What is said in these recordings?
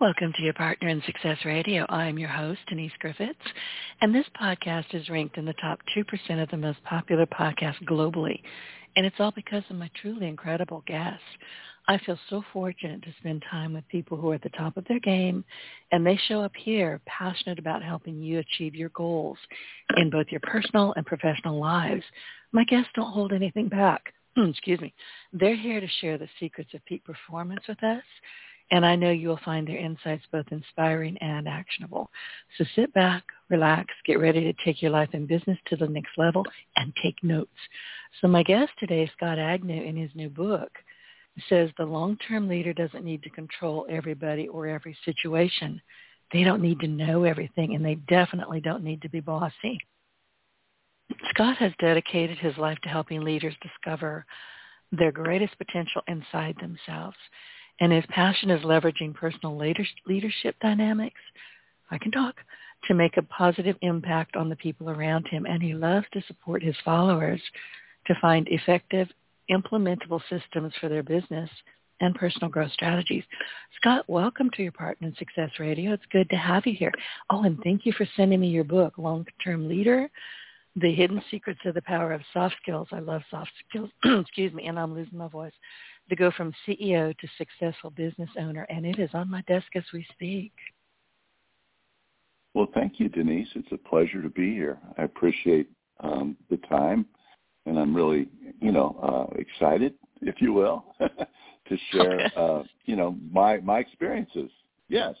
Welcome to your Partner in Success Radio. I'm your host, Denise Griffitts, and this podcast is ranked in the top 2% of the most popular podcasts globally. And it's all because of my truly incredible guests. I feel so fortunate to spend time with people who are at the top of their game, and they show up here passionate about helping you achieve your goals in both your personal and professional lives. My guests don't hold anything back. Excuse me. They're here to share the secrets of peak performance with us and I know you will find their insights both inspiring and actionable. So sit back, relax, get ready to take your life and business to the next level, and take notes. So my guest today is Scott Agnew in his new book says the long-term leader doesn't need to control everybody or every situation. They don't need to know everything, and they definitely don't need to be bossy. Scott has dedicated his life to helping leaders discover their greatest potential inside themselves and his passion is leveraging personal leadership dynamics. I can talk to make a positive impact on the people around him, and he loves to support his followers to find effective, implementable systems for their business and personal growth strategies. Scott, welcome to your Partner in Success Radio. It's good to have you here. Oh, and thank you for sending me your book, Long-Term Leader, The Hidden Secrets of the Power of Soft Skills. I love soft skills. Excuse me, and I'm losing my voice to go from CEO to successful business owner, and it is on my desk as we speak. Well, thank you, Denise. It's a pleasure to be here. I appreciate um, the time, and I'm really, you know, uh, excited, if you will, to share, okay. uh, you know, my my experiences. Yes.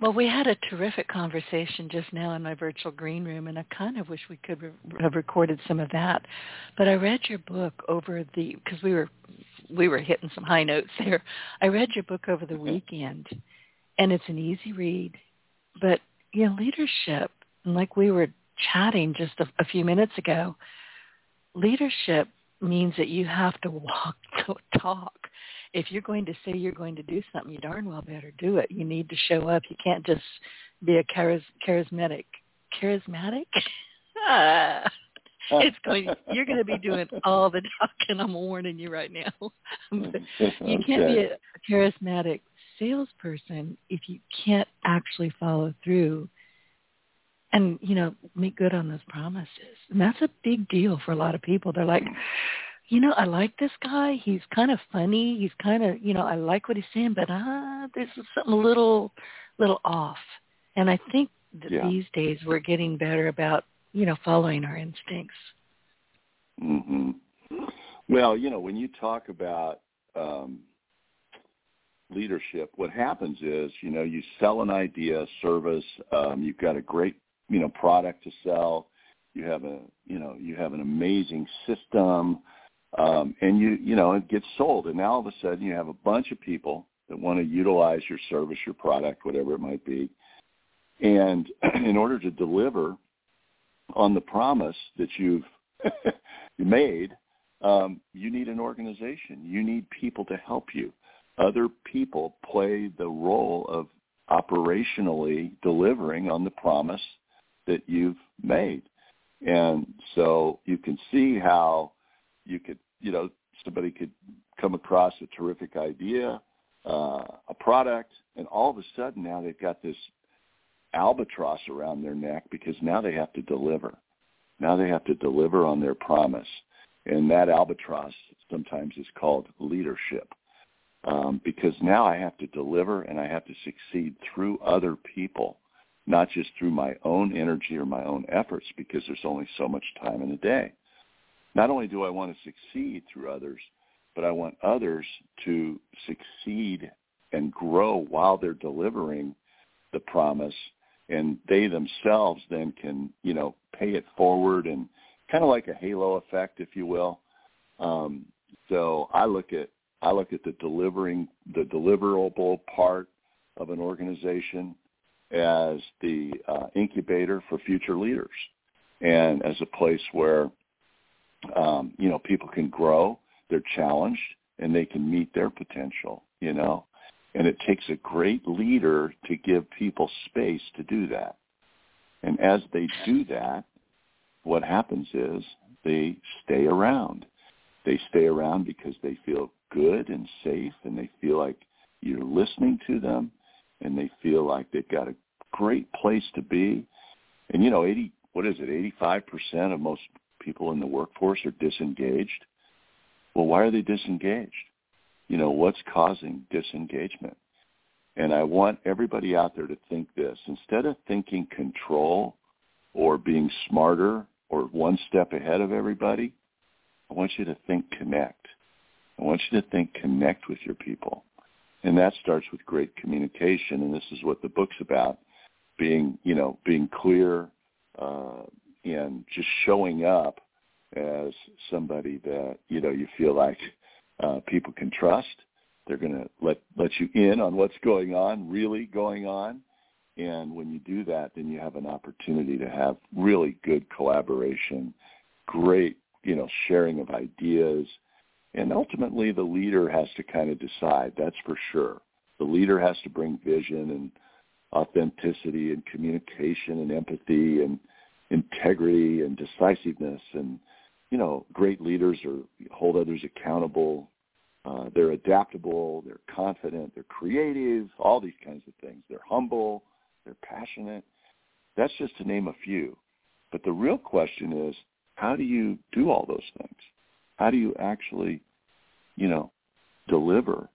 Well, we had a terrific conversation just now in my virtual green room, and I kind of wish we could re- have recorded some of that. But I read your book over the because we were we were hitting some high notes there. I read your book over the mm-hmm. weekend, and it's an easy read. But you know, leadership, like we were chatting just a, a few minutes ago, leadership means that you have to walk to talk. If you're going to say you're going to do something, you darn well better do it. You need to show up. You can't just be a charis- charismatic, charismatic. Ah it's going. You're going to be doing all the talking. I'm warning you right now. you can't be a charismatic salesperson if you can't actually follow through and you know make good on those promises. And that's a big deal for a lot of people. They're like, you know, I like this guy. He's kind of funny. He's kind of, you know, I like what he's saying, but ah, uh, there's something a little, little off. And I think that yeah. these days we're getting better about you know, following our instincts. hmm Well, you know, when you talk about um, leadership, what happens is, you know, you sell an idea, service, um, you've got a great, you know, product to sell, you have a, you know, you have an amazing system, um, and you, you know, it gets sold, and now all of a sudden you have a bunch of people that want to utilize your service, your product, whatever it might be, and in order to deliver on the promise that you've made, um, you need an organization. You need people to help you. Other people play the role of operationally delivering on the promise that you've made. And so you can see how you could, you know, somebody could come across a terrific idea, uh, a product, and all of a sudden now they've got this albatross around their neck because now they have to deliver. Now they have to deliver on their promise. And that albatross sometimes is called leadership. Um, because now I have to deliver and I have to succeed through other people, not just through my own energy or my own efforts because there's only so much time in a day. Not only do I want to succeed through others, but I want others to succeed and grow while they're delivering the promise and they themselves then can you know pay it forward and kind of like a halo effect if you will. Um, so i look at i look at the delivering the deliverable part of an organization as the uh, incubator for future leaders and as a place where um, you know people can grow, they're challenged, and they can meet their potential. You know, and it takes a great leader to give people space to do that. And as they do that, what happens is they stay around. They stay around because they feel good and safe and they feel like you're listening to them and they feel like they've got a great place to be. And you know, 80 what is it? 85% of most people in the workforce are disengaged. Well, why are they disengaged? You know, what's causing disengagement? And I want everybody out there to think this. Instead of thinking control or being smarter or one step ahead of everybody, I want you to think connect. I want you to think connect with your people. And that starts with great communication. And this is what the book's about. Being, you know, being clear uh, and just showing up as somebody that, you know, you feel like uh, people can trust. They're going to let, let you in on what's going on, really going on. And when you do that, then you have an opportunity to have really good collaboration, great, you know, sharing of ideas. And ultimately the leader has to kind of decide, that's for sure. The leader has to bring vision and authenticity and communication and empathy and integrity and decisiveness and you know great leaders are hold others accountable uh, they're adaptable they're confident they're creative all these kinds of things they're humble they're passionate. That's just to name a few. But the real question is, how do you do all those things? How do you actually, you know, deliver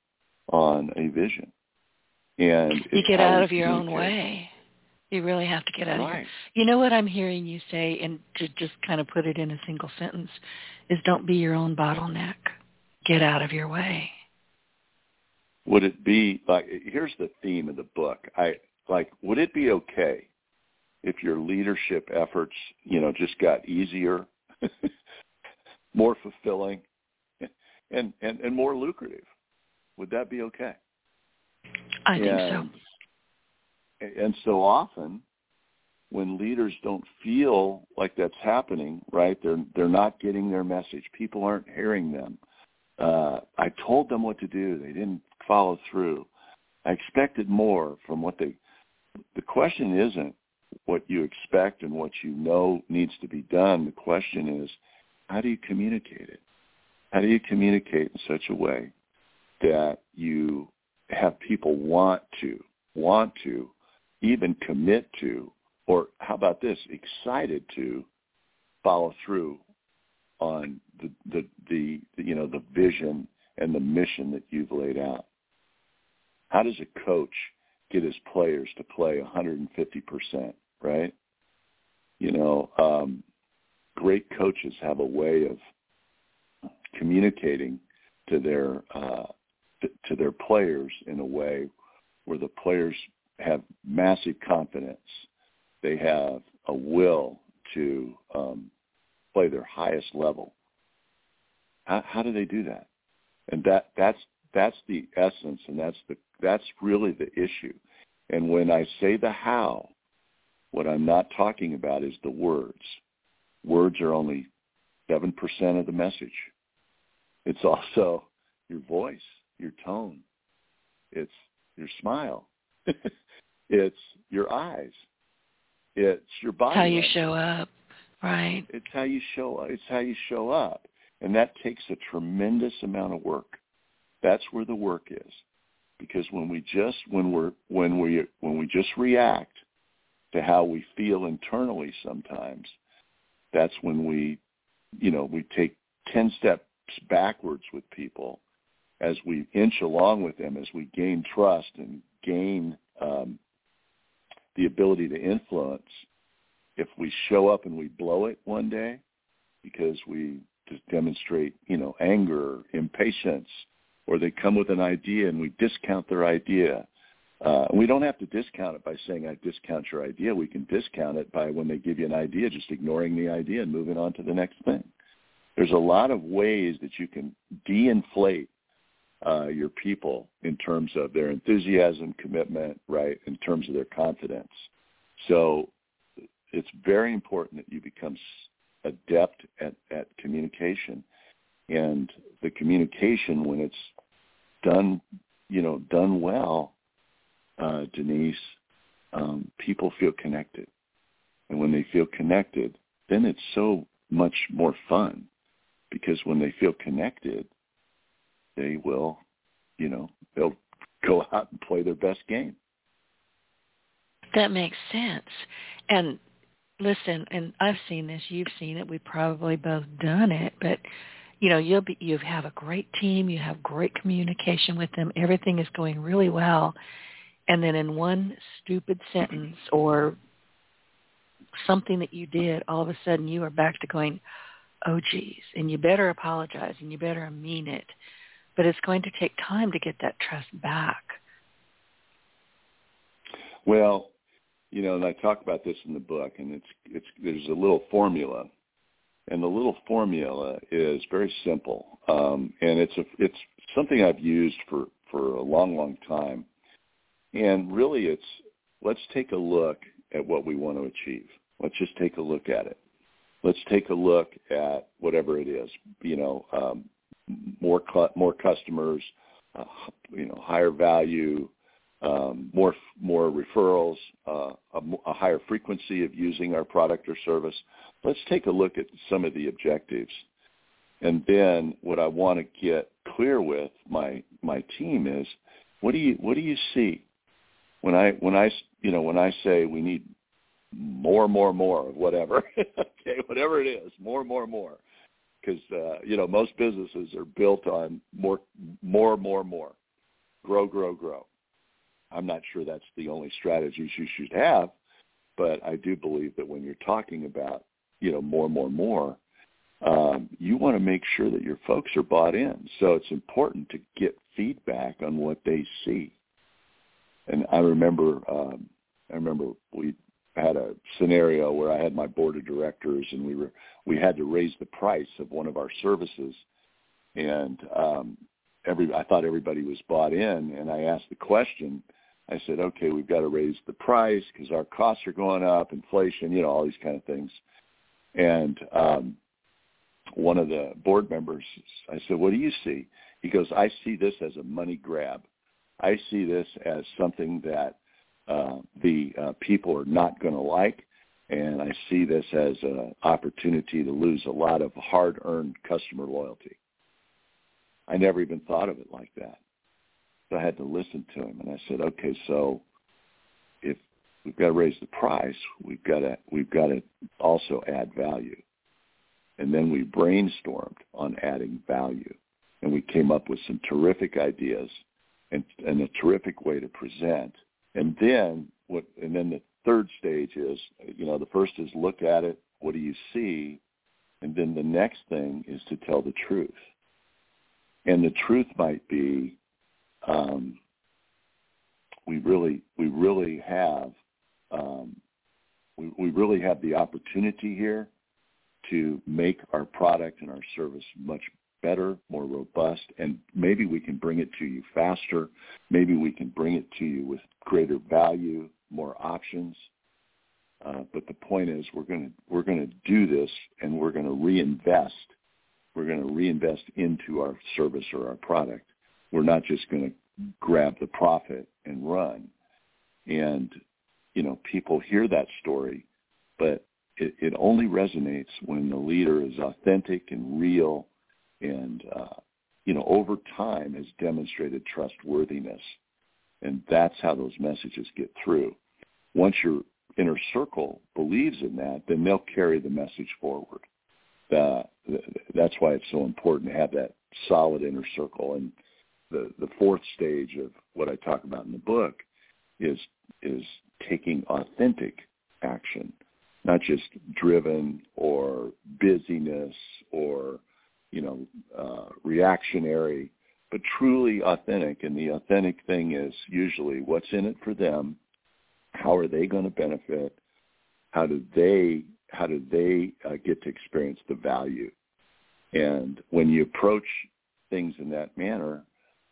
on a vision? And you get out of your own way. You really have to get out right. of here. You know what I'm hearing you say, and to just kind of put it in a single sentence, is don't be your own bottleneck. Get out of your way. Would it be like? Here's the theme of the book. I like, would it be okay if your leadership efforts, you know, just got easier, more fulfilling, and, and, and more lucrative? Would that be okay? I think so. And so often, when leaders don't feel like that's happening, right? They're they're not getting their message. People aren't hearing them. Uh, I told them what to do. They didn't follow through. I expected more from what they the question isn't what you expect and what you know needs to be done. The question is, how do you communicate it? How do you communicate in such a way that you have people want to, want to, even commit to, or how about this, excited to follow through on the, the, the, you know, the vision and the mission that you've laid out? How does a coach get his players to play 150%, right? You know, um, great coaches have a way of communicating to their uh, to their players in a way where the players have massive confidence. They have a will to um, play their highest level. How, how do they do that? And that that's that's the essence, and that's the that's really the issue. And when I say the how, what I'm not talking about is the words. Words are only 7% of the message. It's also your voice, your tone. It's your smile. it's your eyes. It's your body. How you show up, right? It's how you show up. It's how you show up. And that takes a tremendous amount of work. That's where the work is because when we just when we're when we when we just react to how we feel internally sometimes that's when we you know we take 10 steps backwards with people as we inch along with them as we gain trust and gain um, the ability to influence if we show up and we blow it one day because we just demonstrate you know anger impatience or they come with an idea and we discount their idea. Uh, we don't have to discount it by saying I discount your idea. We can discount it by when they give you an idea, just ignoring the idea and moving on to the next thing. There's a lot of ways that you can de-inflate uh, your people in terms of their enthusiasm, commitment, right, in terms of their confidence. So it's very important that you become adept at, at communication. And the communication, when it's done, you know, done well, uh, Denise, um, people feel connected. And when they feel connected, then it's so much more fun because when they feel connected, they will, you know, they'll go out and play their best game. That makes sense. And listen, and I've seen this, you've seen it, we've probably both done it, but you know, you'll be you have a great team, you have great communication with them, everything is going really well. And then in one stupid sentence or something that you did, all of a sudden you are back to going, oh geez, and you better apologize and you better mean it. But it's going to take time to get that trust back. Well, you know, and I talk about this in the book, and it's it's there's a little formula, and the little formula is very simple, um, and it's a it's something I've used for for a long, long time, and really it's let's take a look at what we want to achieve. Let's just take a look at it let's take a look at whatever it is. You know, um, more cl- more customers, uh, you know, higher value, um, more more referrals, uh, a, a higher frequency of using our product or service. Let's take a look at some of the objectives, and then what I want to get clear with my my team is, what do you what do you see when I when I you know when I say we need more, more, more of whatever. okay, whatever it is, more, more, more. Because uh, you know most businesses are built on more, more, more, more. Grow, grow, grow. I'm not sure that's the only strategies you should have, but I do believe that when you're talking about you know more, more, more, um, you want to make sure that your folks are bought in. So it's important to get feedback on what they see. And I remember, um, I remember we had a scenario where I had my board of directors and we were we had to raise the price of one of our services. And um every I thought everybody was bought in and I asked the question. I said okay we've got to raise the price because our costs are going up inflation you know all these kind of things. And um one of the board members I said what do you see? He goes I see this as a money grab. I see this as something that uh, the uh, people are not going to like. And I see this as an opportunity to lose a lot of hard-earned customer loyalty. I never even thought of it like that. So I had to listen to him, and I said, okay, so if we've got to raise the price, we've got to we've got to also add value. And then we brainstormed on adding value, and we came up with some terrific ideas and, and a terrific way to present and then what? And then the third stage is, you know, the first is look at it. What do you see? And then the next thing is to tell the truth. And the truth might be, um, we really, we really have, um, we, we really have the opportunity here to make our product and our service much better, more robust, and maybe we can bring it to you faster. Maybe we can bring it to you with greater value, more options. Uh, but the point is, we're going to we're going to do this, and we're going to reinvest. We're going to reinvest into our service or our product. We're not just going to grab the profit and run. And you know, people hear that story, but it, it only resonates when the leader is authentic and real and uh, you know over time has demonstrated trustworthiness, and that's how those messages get through. Once your inner circle believes in that, then they'll carry the message forward. Uh, that's why it's so important to have that solid inner circle. And the the fourth stage of what I talk about in the book is is taking authentic action, not just driven or busyness or you know, uh, reactionary, but truly authentic. And the authentic thing is usually what's in it for them, how are they going to benefit, how do they how do they uh, get to experience the value, and when you approach things in that manner,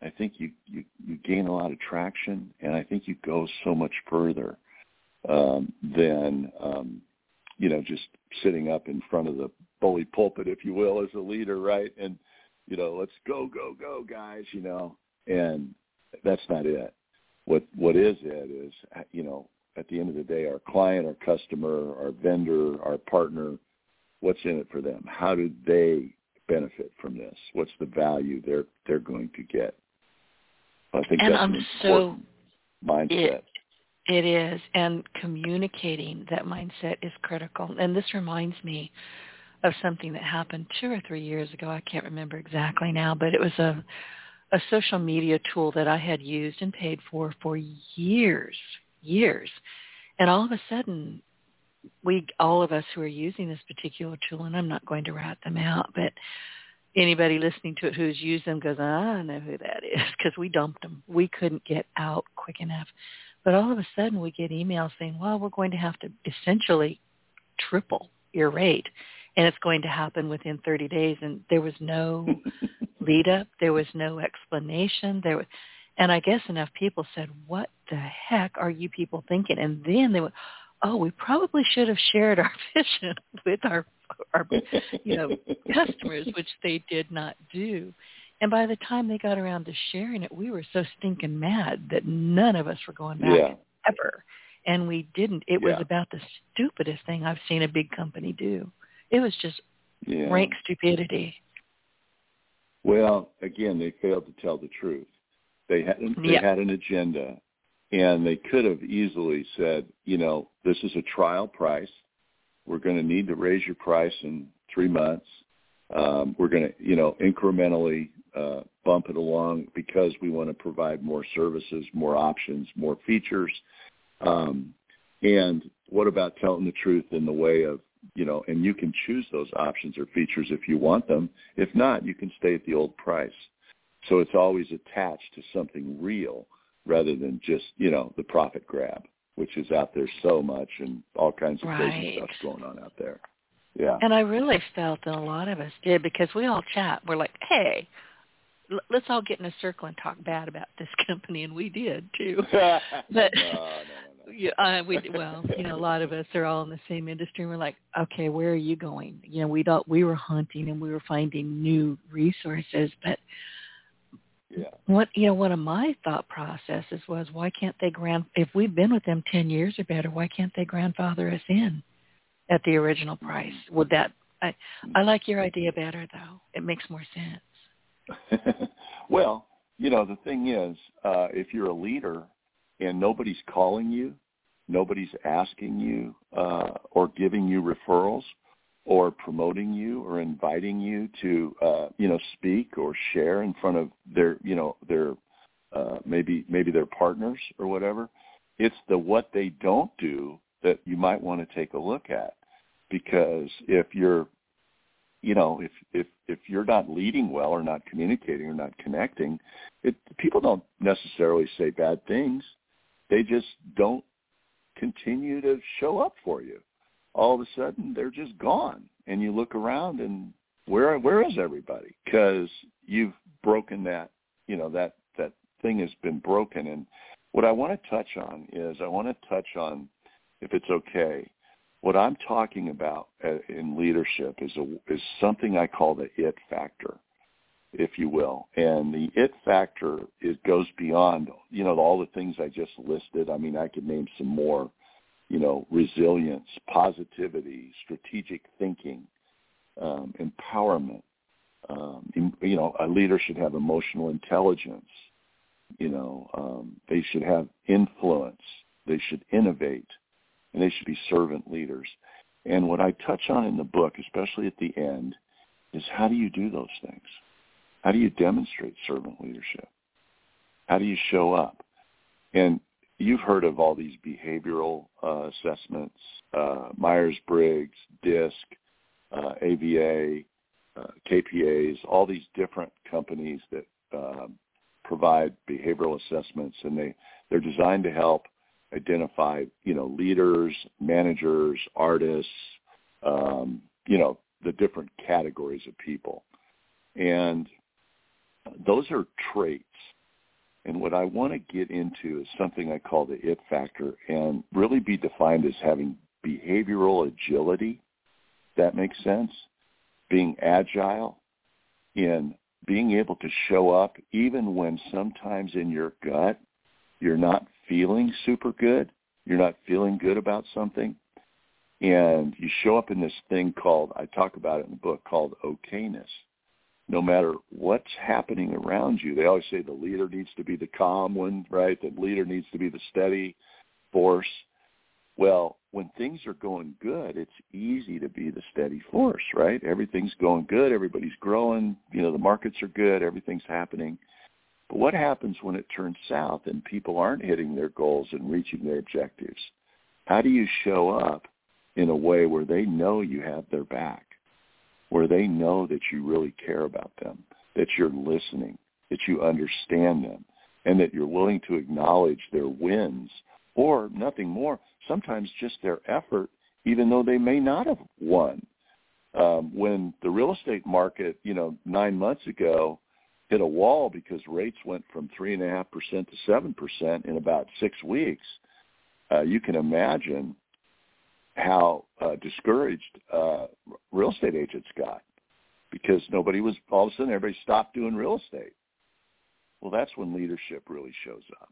I think you, you, you gain a lot of traction, and I think you go so much further um, than um, you know just sitting up in front of the bully pulpit, if you will, as a leader, right? And you know, let's go, go, go, guys, you know, and that's not it. What what is it is you know at the end of the day, our client, our customer, our vendor, our partner, what's in it for them? How do they benefit from this? What's the value they're they're going to get? I think and that's I'm an so important mindset. It, it is, and communicating that mindset is critical. And this reminds me of something that happened two or three years ago. I can't remember exactly now, but it was a a social media tool that I had used and paid for for years, years. And all of a sudden, we, all of us who are using this particular tool, and I'm not going to rat them out, but anybody listening to it who's used them goes, ah, I know who that is because we dumped them. We couldn't get out quick enough. But all of a sudden we get emails saying, well, we're going to have to essentially triple your rate. And it's going to happen within 30 days. And there was no lead up. There was no explanation. There was, and I guess enough people said, what the heck are you people thinking? And then they went, oh, we probably should have shared our vision with our, our you know, customers, which they did not do. And by the time they got around to sharing it, we were so stinking mad that none of us were going back Yeah. ever. And we didn't. It was about the stupidest thing I've seen a big company do. It was just Yeah. rank stupidity. Well, again, they failed to tell the truth. They had they Yeah. had an agenda, and they could have easily said, you know, this is a trial price. We're going to need to raise your price in three months. Um, we're going to, you know, incrementally uh, bump it along because we want to provide more services, more options, more features. Um, and what about telling the truth in the way of, you know, and you can choose those options or features if you want them. If not, you can stay at the old price. So it's always attached to something real rather than just, you know, the profit grab, which is out there so much and all kinds of crazy Right. stuff going on out there. Yeah. And I really felt that a lot of us did because we all chat. We're like, hey, let's all get in a circle and talk bad about this company, and we did too. But- no, no. Yeah, uh, we well, you know, a lot of us are all in the same industry. and We're like, okay, where are you going? You know, we don't. We were hunting and we were finding new resources, but Yeah. what you know, one of my thought processes was, why can't they grand? If we've been with them ten years or better, why can't they grandfather us in at the original price? Would that? I I like your idea better though. It makes more sense. well, you know, the thing is, uh, if you're a leader and nobody's calling you, nobody's asking you uh, or giving you referrals or promoting you or inviting you to, uh, you know, speak or share in front of their, you know, their uh, maybe maybe their partners or whatever. It's the what they don't do that you might want to take a look at because if you're you know, if if if you're not leading well or not communicating or not connecting, it people don't necessarily say bad things. They just don't continue to show up for you. All of a sudden, they're just gone, and you look around and where where is everybody? Because you've broken that, you know, that that thing has been broken. And what I want to touch on is I want to touch on, if it's okay, what I'm talking about uh, in leadership is a, is something I call the it factor, if you will. And the it factor it goes beyond you know all the things I just listed. I mean, I could name some more. You know, resilience, positivity, strategic thinking, um, empowerment. Um, you know, a leader should have emotional intelligence. You know, um, they should have influence. They should innovate and they should be servant leaders. And what I touch on in the book, especially at the end, is how do you do those things? How do you demonstrate servant leadership? How do you show up? And you've heard of all these behavioral uh, assessments, uh, Myers-Briggs, DISC, uh, AVA, uh, KPAs, all these different companies that um, provide behavioral assessments, and they, they're designed to help identify, you know, leaders, managers, artists, um, you know, the different categories of people. And those are traits. And what I want to get into is something I call the it factor and really be defined as having behavioral agility. That makes sense. Being agile in being able to show up even when sometimes in your gut you're not feeling super good, you're not feeling good about something, and you show up in this thing called, I talk about it in the book, called okayness. No matter what's happening around you, they always say the leader needs to be the calm one, right? The leader needs to be the steady force. Well, when things are going good, it's easy to be the steady force, right? Everything's going good, everybody's growing, you know, the markets are good, everything's happening. But what happens when it turns south and people aren't hitting their goals and reaching their objectives? How do you show up in a way where they know you have their back, where they know that you really care about them, that you're listening, that you understand them, and that you're willing to acknowledge their wins or nothing more, sometimes just their effort, even though they may not have won. Um, when the real estate market, you know, nine months ago hit a wall because rates went from three and a half percent to seven percent in about six weeks, uh, you can imagine how uh, discouraged uh, real estate agents got because nobody was all of a sudden everybody stopped doing real estate. Well, that's when leadership really shows up.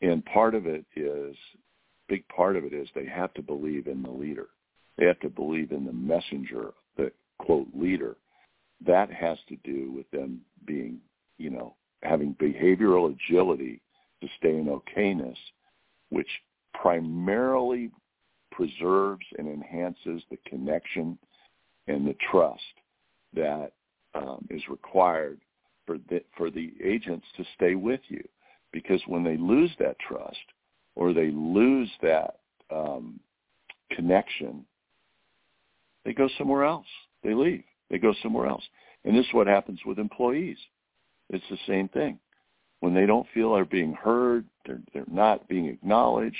And part of it is, big part of it is they have to believe in the leader. They have to believe in the messenger, the quote leader. That has to do with them being, you know, having behavioral agility to stay in okayness, which primarily preserves and enhances the connection and the trust that um, is required for the, for the agents to stay with you because when they lose that trust or they lose that um, connection, they go somewhere else. They leave. They go somewhere else. And this is what happens with employees. It's the same thing. When they don't feel they're being heard, they're they're not being acknowledged.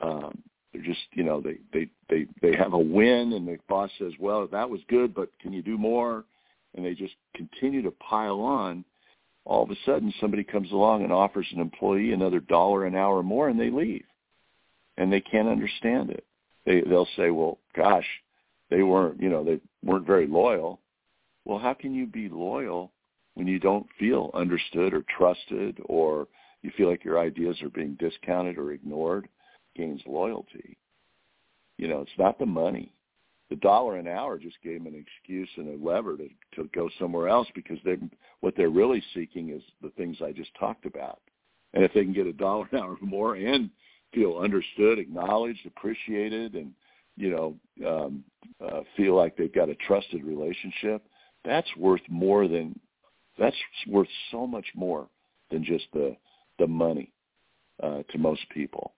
Um, they're just you know they they they they have a win, and the boss says, "Well, that was good, but can you do more?" And they just continue to pile on. All of a sudden somebody comes along and offers an employee another dollar an hour more and they leave. And they can't understand it. They they'll say well gosh they weren't you know they weren't very loyal. Well how can you be loyal when you don't feel understood or trusted or you feel like your ideas are being discounted or ignored gains loyalty you know it's not the money the dollar an hour just gave them an excuse and a lever to, to go somewhere else because they what they're really seeking is the things I just talked about. And if they can get a dollar an hour more and feel understood, acknowledged, appreciated, and you know um, uh, feel like they've got a trusted relationship, that's worth more than that's worth so much more than just the the money uh, to most people.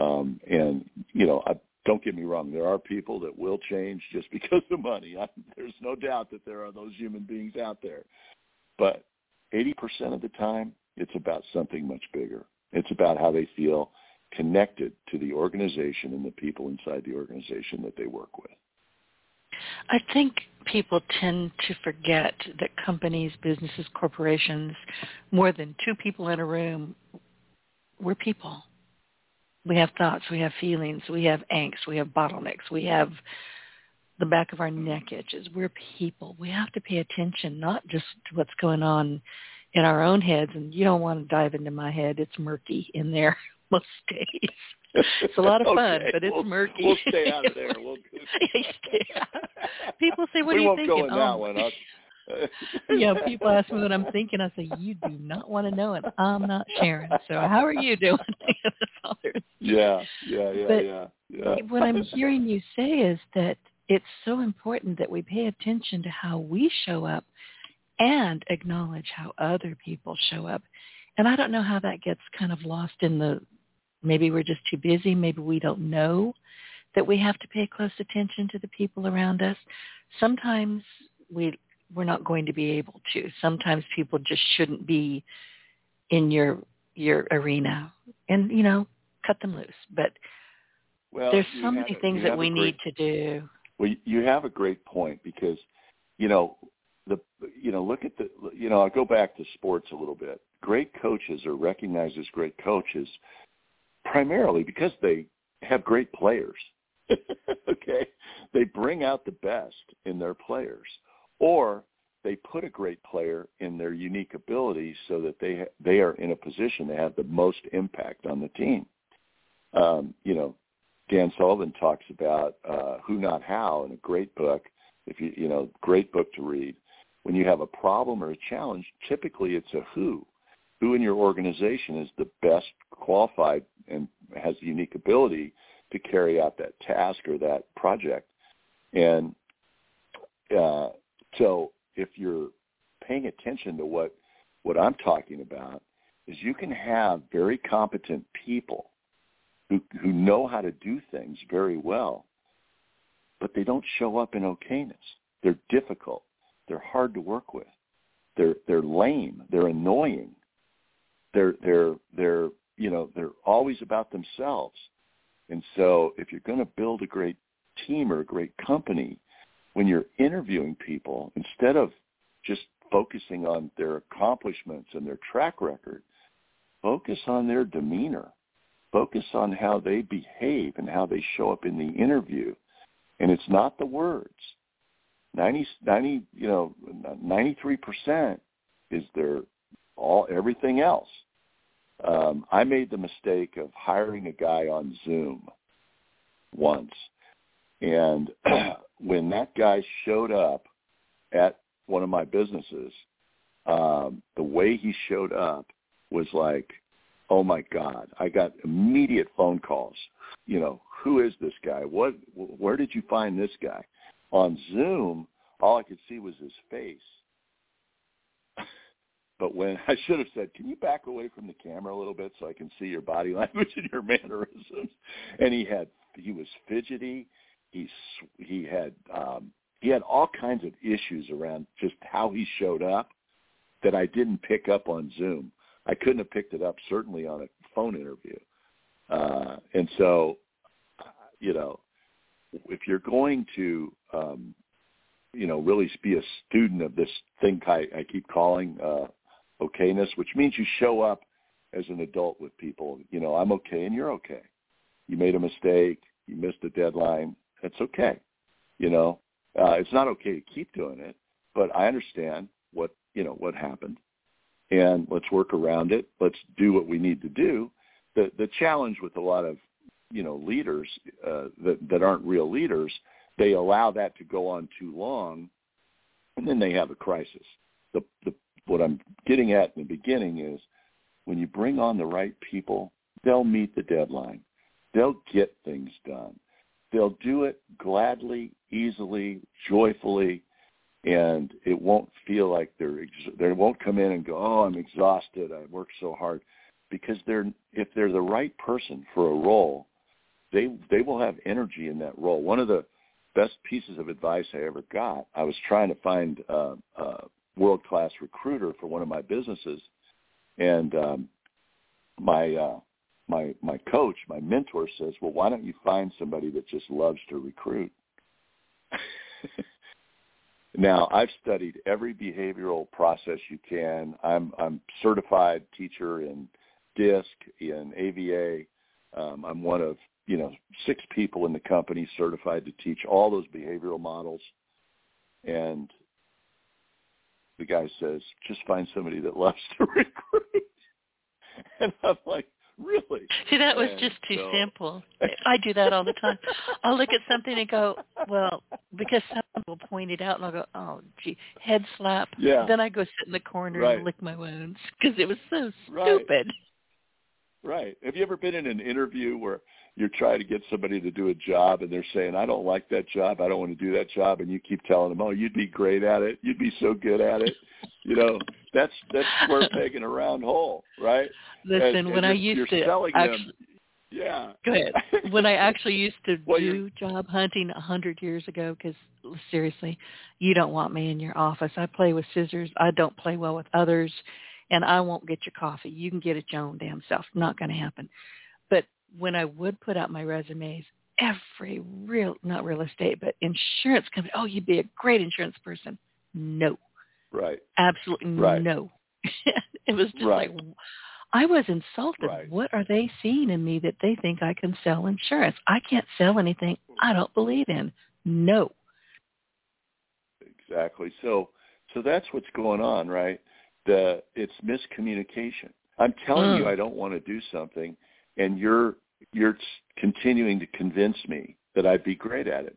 Um, and you know, I, don't get me wrong, there are people that will change just because of money. I, there's no doubt that there are those human beings out there. But 80% of the time, it's about something much bigger. It's about how they feel connected to the organization and the people inside the organization that they work with. I think people tend to forget that companies, businesses, corporations, more than two people in a room, we're people we have thoughts, we have feelings, we have angst, we have bottlenecks, we have the back of our neck itches. We're people. We have to pay attention not just to what's going on in our own heads. And you don't want to dive into my head. It's murky in there most days. It's a lot of fun, okay. but it's we'll, murky. We'll stay out of there. We'll, stay out. People say, "What we are you won't thinking?" Go in oh, that one. you know, people ask me what I'm thinking. I say, you do not want to know, it. I'm not sharing. So how are you doing? yeah, yeah, yeah, but yeah, yeah. what I'm hearing you say is that it's so important that we pay attention to how we show up and acknowledge how other people show up. And I don't know how that gets kind of lost in the, maybe we're just too busy, maybe we don't know that we have to pay close attention to the people around us. Sometimes we we're not going to be able to. Sometimes people just shouldn't be in your your arena, and you know, cut them loose. But well, there's so many a, things that we great, need to do. Well, you have a great point because, you know, the you know look at the you know I'll go back to sports a little bit. Great coaches are recognized as great coaches primarily because they have great players. okay, they bring out the best in their players, or they put a great player in their unique abilities so that they they are in a position to have the most impact on the team. Um, you know, Dan Sullivan talks about uh, who not how in a great book. If you you know, great book to read. When you have a problem or a challenge, typically it's a who. Who in your organization is the best qualified and has the unique ability to carry out that task or that project. And uh, so if you're paying attention to what what I'm talking about is you can have very competent people who who know how to do things very well, but they don't show up in okayness. They're difficult. They're hard to work with. They're they're lame. They're annoying. They're they're they're you know they're always about themselves. And so if you're going to build a great team or a great company, when you're interviewing people, instead of just focusing on their accomplishments and their track record, focus on their demeanor. Focus on how they behave and how they show up in the interview. And it's not the words. 90, 90 you know, 93% is their all everything else. Um, I made the mistake of hiring a guy on Zoom once, and when that guy showed up at one of my businesses, um, the way he showed up was like, oh my God! I got immediate phone calls. You know, who is this guy? What? Where did you find this guy? On Zoom, all I could see was his face. but when I should have said, "Can you back away from the camera a little bit so I can see your body language and your mannerisms?" And he had he was fidgety. He he had um, he had all kinds of issues around just how he showed up that I didn't pick up on Zoom. I couldn't have picked it up certainly on a phone interview. Uh, and so, you know, if you're going to, um, you know, really be a student of this thing I, I keep calling uh, okayness, which means you show up as an adult with people. You know, I'm okay and you're okay. You made a mistake. You missed a deadline. That's okay. You know, uh, it's not okay to keep doing it, but I understand what you know what happened, and let's work around it. Let's do what we need to do. The the challenge with a lot of you know leaders uh, that that aren't real leaders, they allow that to go on too long, and then they have a crisis. The the what I'm getting at in the beginning is when you bring on the right people, they'll meet the deadline. They'll get things done. They'll do it gladly, easily, joyfully, and it won't feel like they're ex- they won't come in and go, "Oh, I'm exhausted. I worked so hard." Because they're if they're the right person for a role, they they will have energy in that role. One of the best pieces of advice I ever got, I was trying to find uh, a world class recruiter for one of my businesses, and um, my uh, my my coach, my mentor says, "Well, why don't you find somebody that just loves to recruit?" now, I've studied every behavioral process you can. I'm I'm certified teacher in DISC in AVA. Um, I'm one of you know six people in the company certified to teach all those behavioral models, and the guy says, "Just find somebody that loves to recruit." and I'm like, Really? See, that was just too so. simple. I do that all the time. I'll look at something and go, well, because someone will point it out, and I'll go, oh, gee, head slap. Yeah. Then I go sit in the corner right. and lick my wounds because it was so stupid. right. stupid. Right. Have you ever been in an interview where you're trying to get somebody to do a job and they're saying, I don't like that job. I don't want to do that job. And you keep telling them, oh, you'd be great at it. You'd be so good at it. you know, that's, that's square peg in a round hole, right? Listen, and, when and I used to selling actually, them, yeah. Go ahead. When I actually used to well, do job hunting a hundred years ago, because seriously, you don't want me in your office. I play with scissors. I don't play well with others, and I won't get your coffee. You can get it your own damn self. Not going to happen. But when I would put out my resumes, every real, not real estate, but insurance company, oh, you'd be a great insurance person. No. Right. Absolutely right. no. it was just right. like I was insulted. Right. What are they seeing in me that they think I can sell insurance? I can't sell anything I don't believe in. No. Exactly. So so that's what's going on, right? The it's miscommunication. I'm telling Mm. you I don't want to do something and you're you're continuing to convince me that I'd be great at it.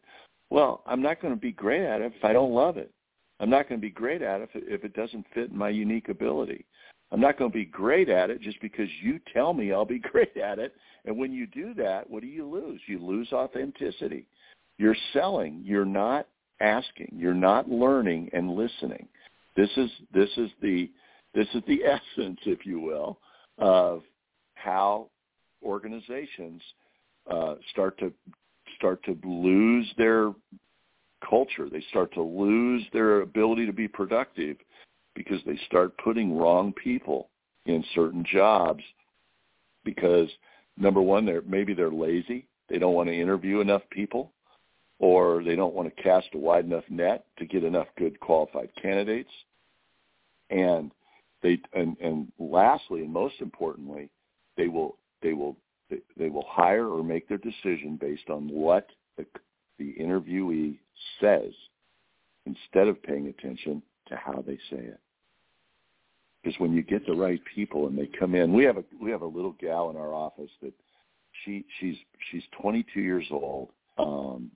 Well, I'm not going to be great at it if I don't love it. I'm not going to be great at it if it, doesn't fit my unique ability. I'm not going to be great at it just because you tell me I'll be great at it. And when you do that, what do you lose? You lose authenticity. You're selling. You're not asking. You're not learning and listening. This is this is the this is the essence, if you will, of how organizations uh, start to start to lose their culture. They start to lose their ability to be productive because they start putting wrong people in certain jobs because number one, they're maybe they're lazy. They don't want to interview enough people or they don't want to cast a wide enough net to get enough good qualified candidates. And they and, and lastly and most importantly, they will they will they will hire or make their decision based on what the, the interviewee says instead of paying attention to how they say it. Because when you get the right people and they come in, we have a we have a little gal in our office that she she's she's 22 years old. Um,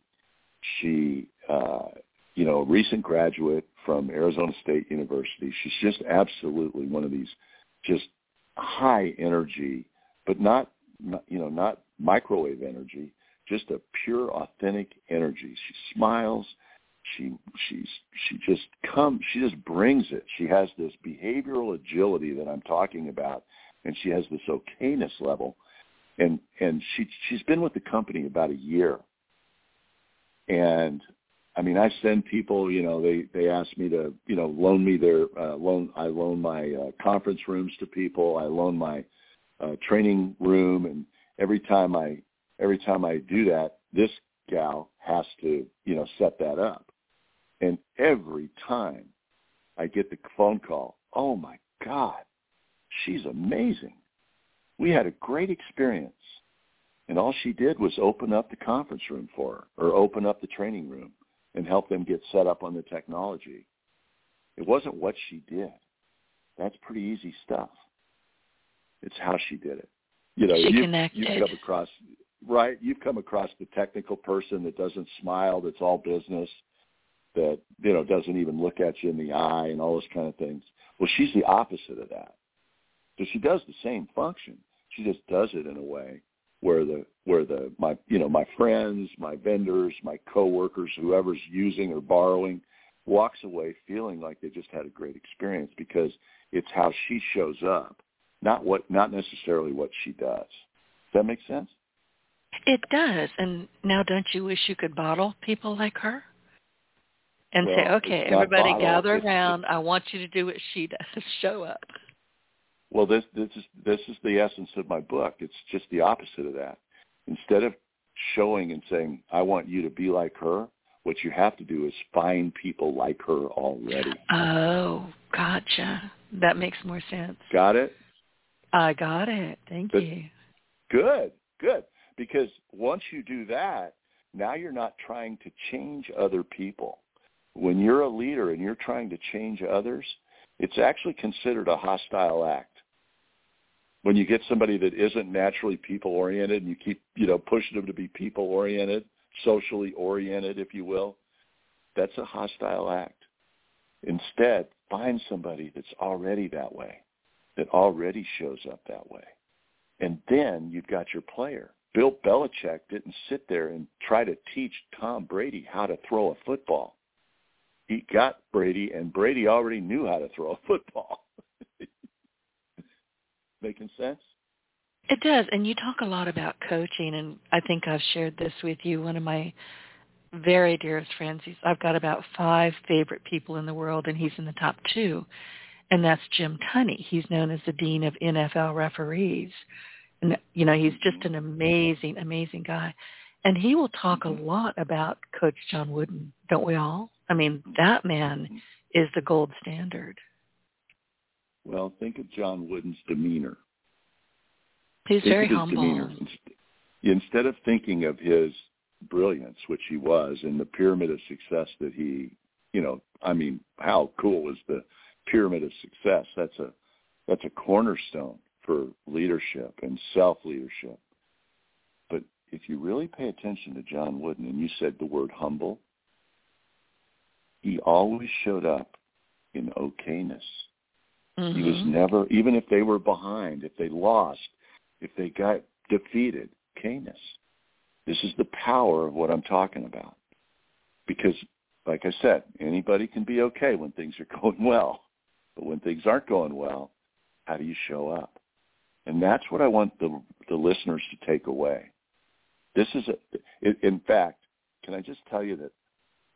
she uh, you know a recent graduate from Arizona State University. She's just absolutely one of these just high energy, but not, not you know not microwave energy, just a pure authentic energy. She smiles. She she's she just comes she just brings it. She has this behavioral agility that i'm talking about and she has this okayness level. And and she she's been with the company about a year. And i mean i send people you know they they ask me to you know loan me their uh, loan i loan my uh, conference rooms to people. I loan my uh, training room and every time i every time i do that this gal has to you know set that up and every time I get the phone call, oh my God, she's amazing. We had a great experience. And all she did was open up the conference room for her or open up the training room and help them get set up on the technology. It wasn't what she did. That's pretty easy stuff. It's how she did it. You know, she you, connected. you come across right. You've come across the technical person that doesn't smile. That's all business that you know doesn't even look at you in the eye and all those kind of things. Well, she's the opposite of that. So she does the same function. She just does it in a way where the where the my you know my friends, my vendors, my coworkers, whoever's using or borrowing, walks away feeling like they just had a great experience because it's how she shows up, not what not necessarily what she does. Does that make sense? It does. And now don't you wish you could bottle people like her? and well, say, okay, everybody gather it's, around. I want you to do what she does. Show up. Well, this this is this is the essence of my book. It's just the opposite of that. Instead of showing and saying, I want you to be like her, what you have to do is find people like her already. Oh, gotcha. That makes more sense. Got it? I got it. Thank But- you. Good, good. Because once you do that, now you're not trying to change other people. When you're a leader and you're trying to change others, it's actually considered a hostile act. When you get somebody that isn't naturally people oriented and you keep, you know, pushing them to be people oriented, socially oriented, if you will, that's a hostile act. Instead, find somebody that's already that way, that already shows up that way. And then you've got your player. Bill Belichick didn't sit there and try to teach Tom Brady how to throw a football. He got Brady, and Brady already knew how to throw a football. Making sense? It does. And you talk a lot about coaching, and I think I've shared this with you. One of my very dearest friends, I've got about five favorite people in the world, and he's in the top two. And that's Jim Tunney. He's known as the Dean of NFL Referees. And, you know, he's just an amazing, amazing guy. And he will talk a lot about Coach John Wooden, don't we all? I mean, that man is the gold standard? Well, think of John Wooden's demeanor. He's think very humble. Demeanor. Instead of thinking of his brilliance, which he was, and the pyramid of success that he, you know, I mean, how cool is the pyramid of success? That's a that's a cornerstone for leadership and self leadership. But if you really pay attention to John Wooden, and you said the word humble, he always showed up in okayness. Mm-hmm. He was never, even if they were behind, if they lost, if they got defeated, okayness. This is the power of what I'm talking about. Because, like I said, anybody can be okay when things are going well. But when things aren't going well, how do you show up? And that's what I want the, the listeners to take away. This is, a, in fact, can I just tell you that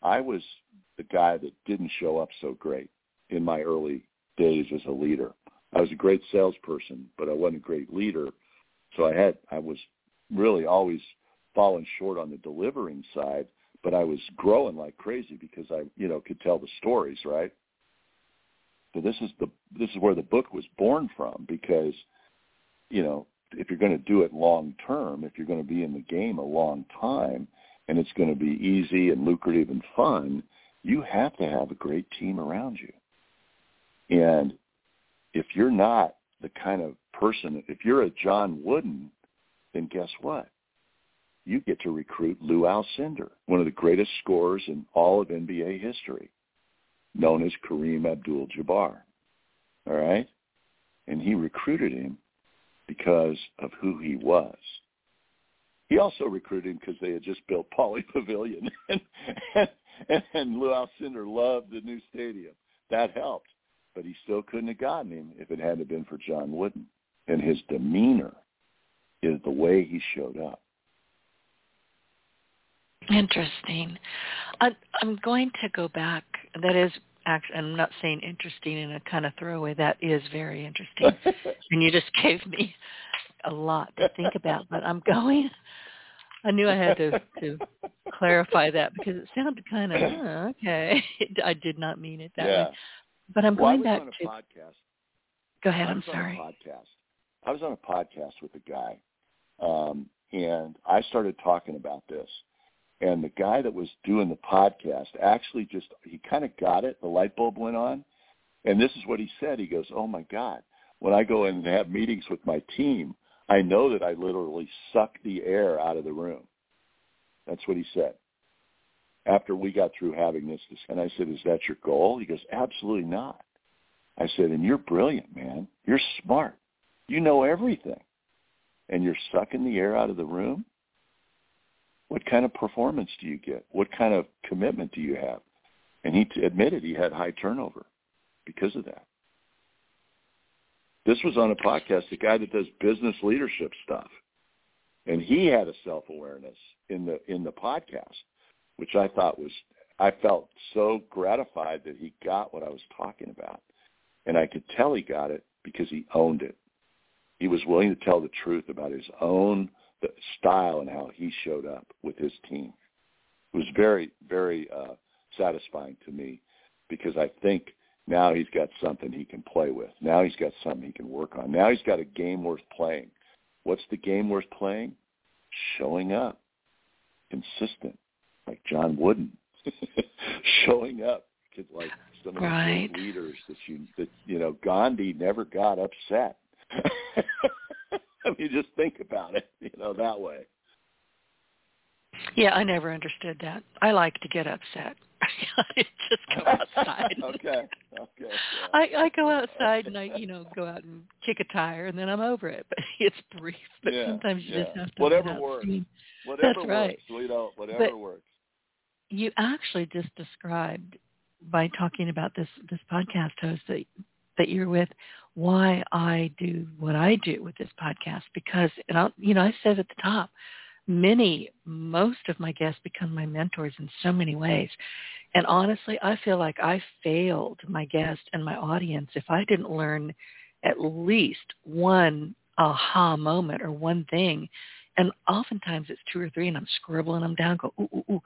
I was the guy that didn't show up so great in my early days as a leader. I was a great salesperson, but I wasn't a great leader. So I had I was really always falling short on the delivering side, but I was growing like crazy because I, you know, could tell the stories, right? So this is the this is where the book was born from because, you know, if you're going to do it long term, if you're going to be in the game a long time, and it's going to be easy and lucrative and fun, you have to have a great team around you. And if you're not the kind of person, if you're a John Wooden, then guess what? You get to recruit Lou Alcindor, one of the greatest scorers in all of NBA history, known as Kareem Abdul-Jabbar. All right? And he recruited him because of who he was. He also recruited him because they had just built Pauley Pavilion, and, and, and Lou Alcindor loved the new stadium. That helped but he still couldn't have gotten him if it hadn't been for John Wooden. And his demeanor is the way he showed up. Interesting. I, I'm going to go back. That is actually, I'm not saying interesting in a kind of throwaway. That is very interesting. and you just gave me a lot to think about. But I'm going. I knew I had to, to clarify that because it sounded kind of oh, okay. I did not mean it that yeah. way. But I'm well, going back to podcast. Go ahead. I'm sorry. podcast. I was on a podcast with a guy, um, and I started talking about this. And the guy that was doing the podcast actually just he kind of got it. The light bulb went on, and this is what he said. He goes, "Oh my God! When I go in and have meetings with my team, I know that I literally suck the air out of the room." That's what he said after we got through having this, and I said, is that your goal? He goes, absolutely not. I said, and you're brilliant, man. You're smart. You know everything. And you're sucking the air out of the room? What kind of performance do you get? What kind of commitment do you have? And he t- admitted he had high turnover because of that. This was on a podcast, the guy that does business leadership stuff. And he had a self-awareness in the in the podcast which I thought was I felt so gratified that he got what I was talking about. And I could tell he got it because he owned it. He was willing to tell the truth about his own style and how he showed up with his team. It was very, very uh, satisfying to me because I think now he's got something he can play with. Now he's got something he can work on. Now he's got a game worth playing. What's the game worth playing? Showing up, consistent, like John Wooden showing up like some of right. the leaders that you that you know Gandhi never got upset. I mean, just think about it, you know, that way. Yeah, I never understood that. I like to get upset. I just go outside. okay. Okay. Yeah. I I go outside and I you know go out and kick a tire and then I'm over it. But it's brief. But yeah, sometimes you yeah. just have to. Whatever works. Steam. Whatever That's right. works, sweetheart. Whatever but, works you actually just described by talking about this this podcast host that that you're with why I do what I do with this podcast because and I you know I said at the top many most of my guests become my mentors in so many ways and honestly I feel like I failed my guest and my audience if I didn't learn at least one aha moment or one thing And oftentimes it's two or three and I'm scribbling them down, go, ooh, ooh, ooh.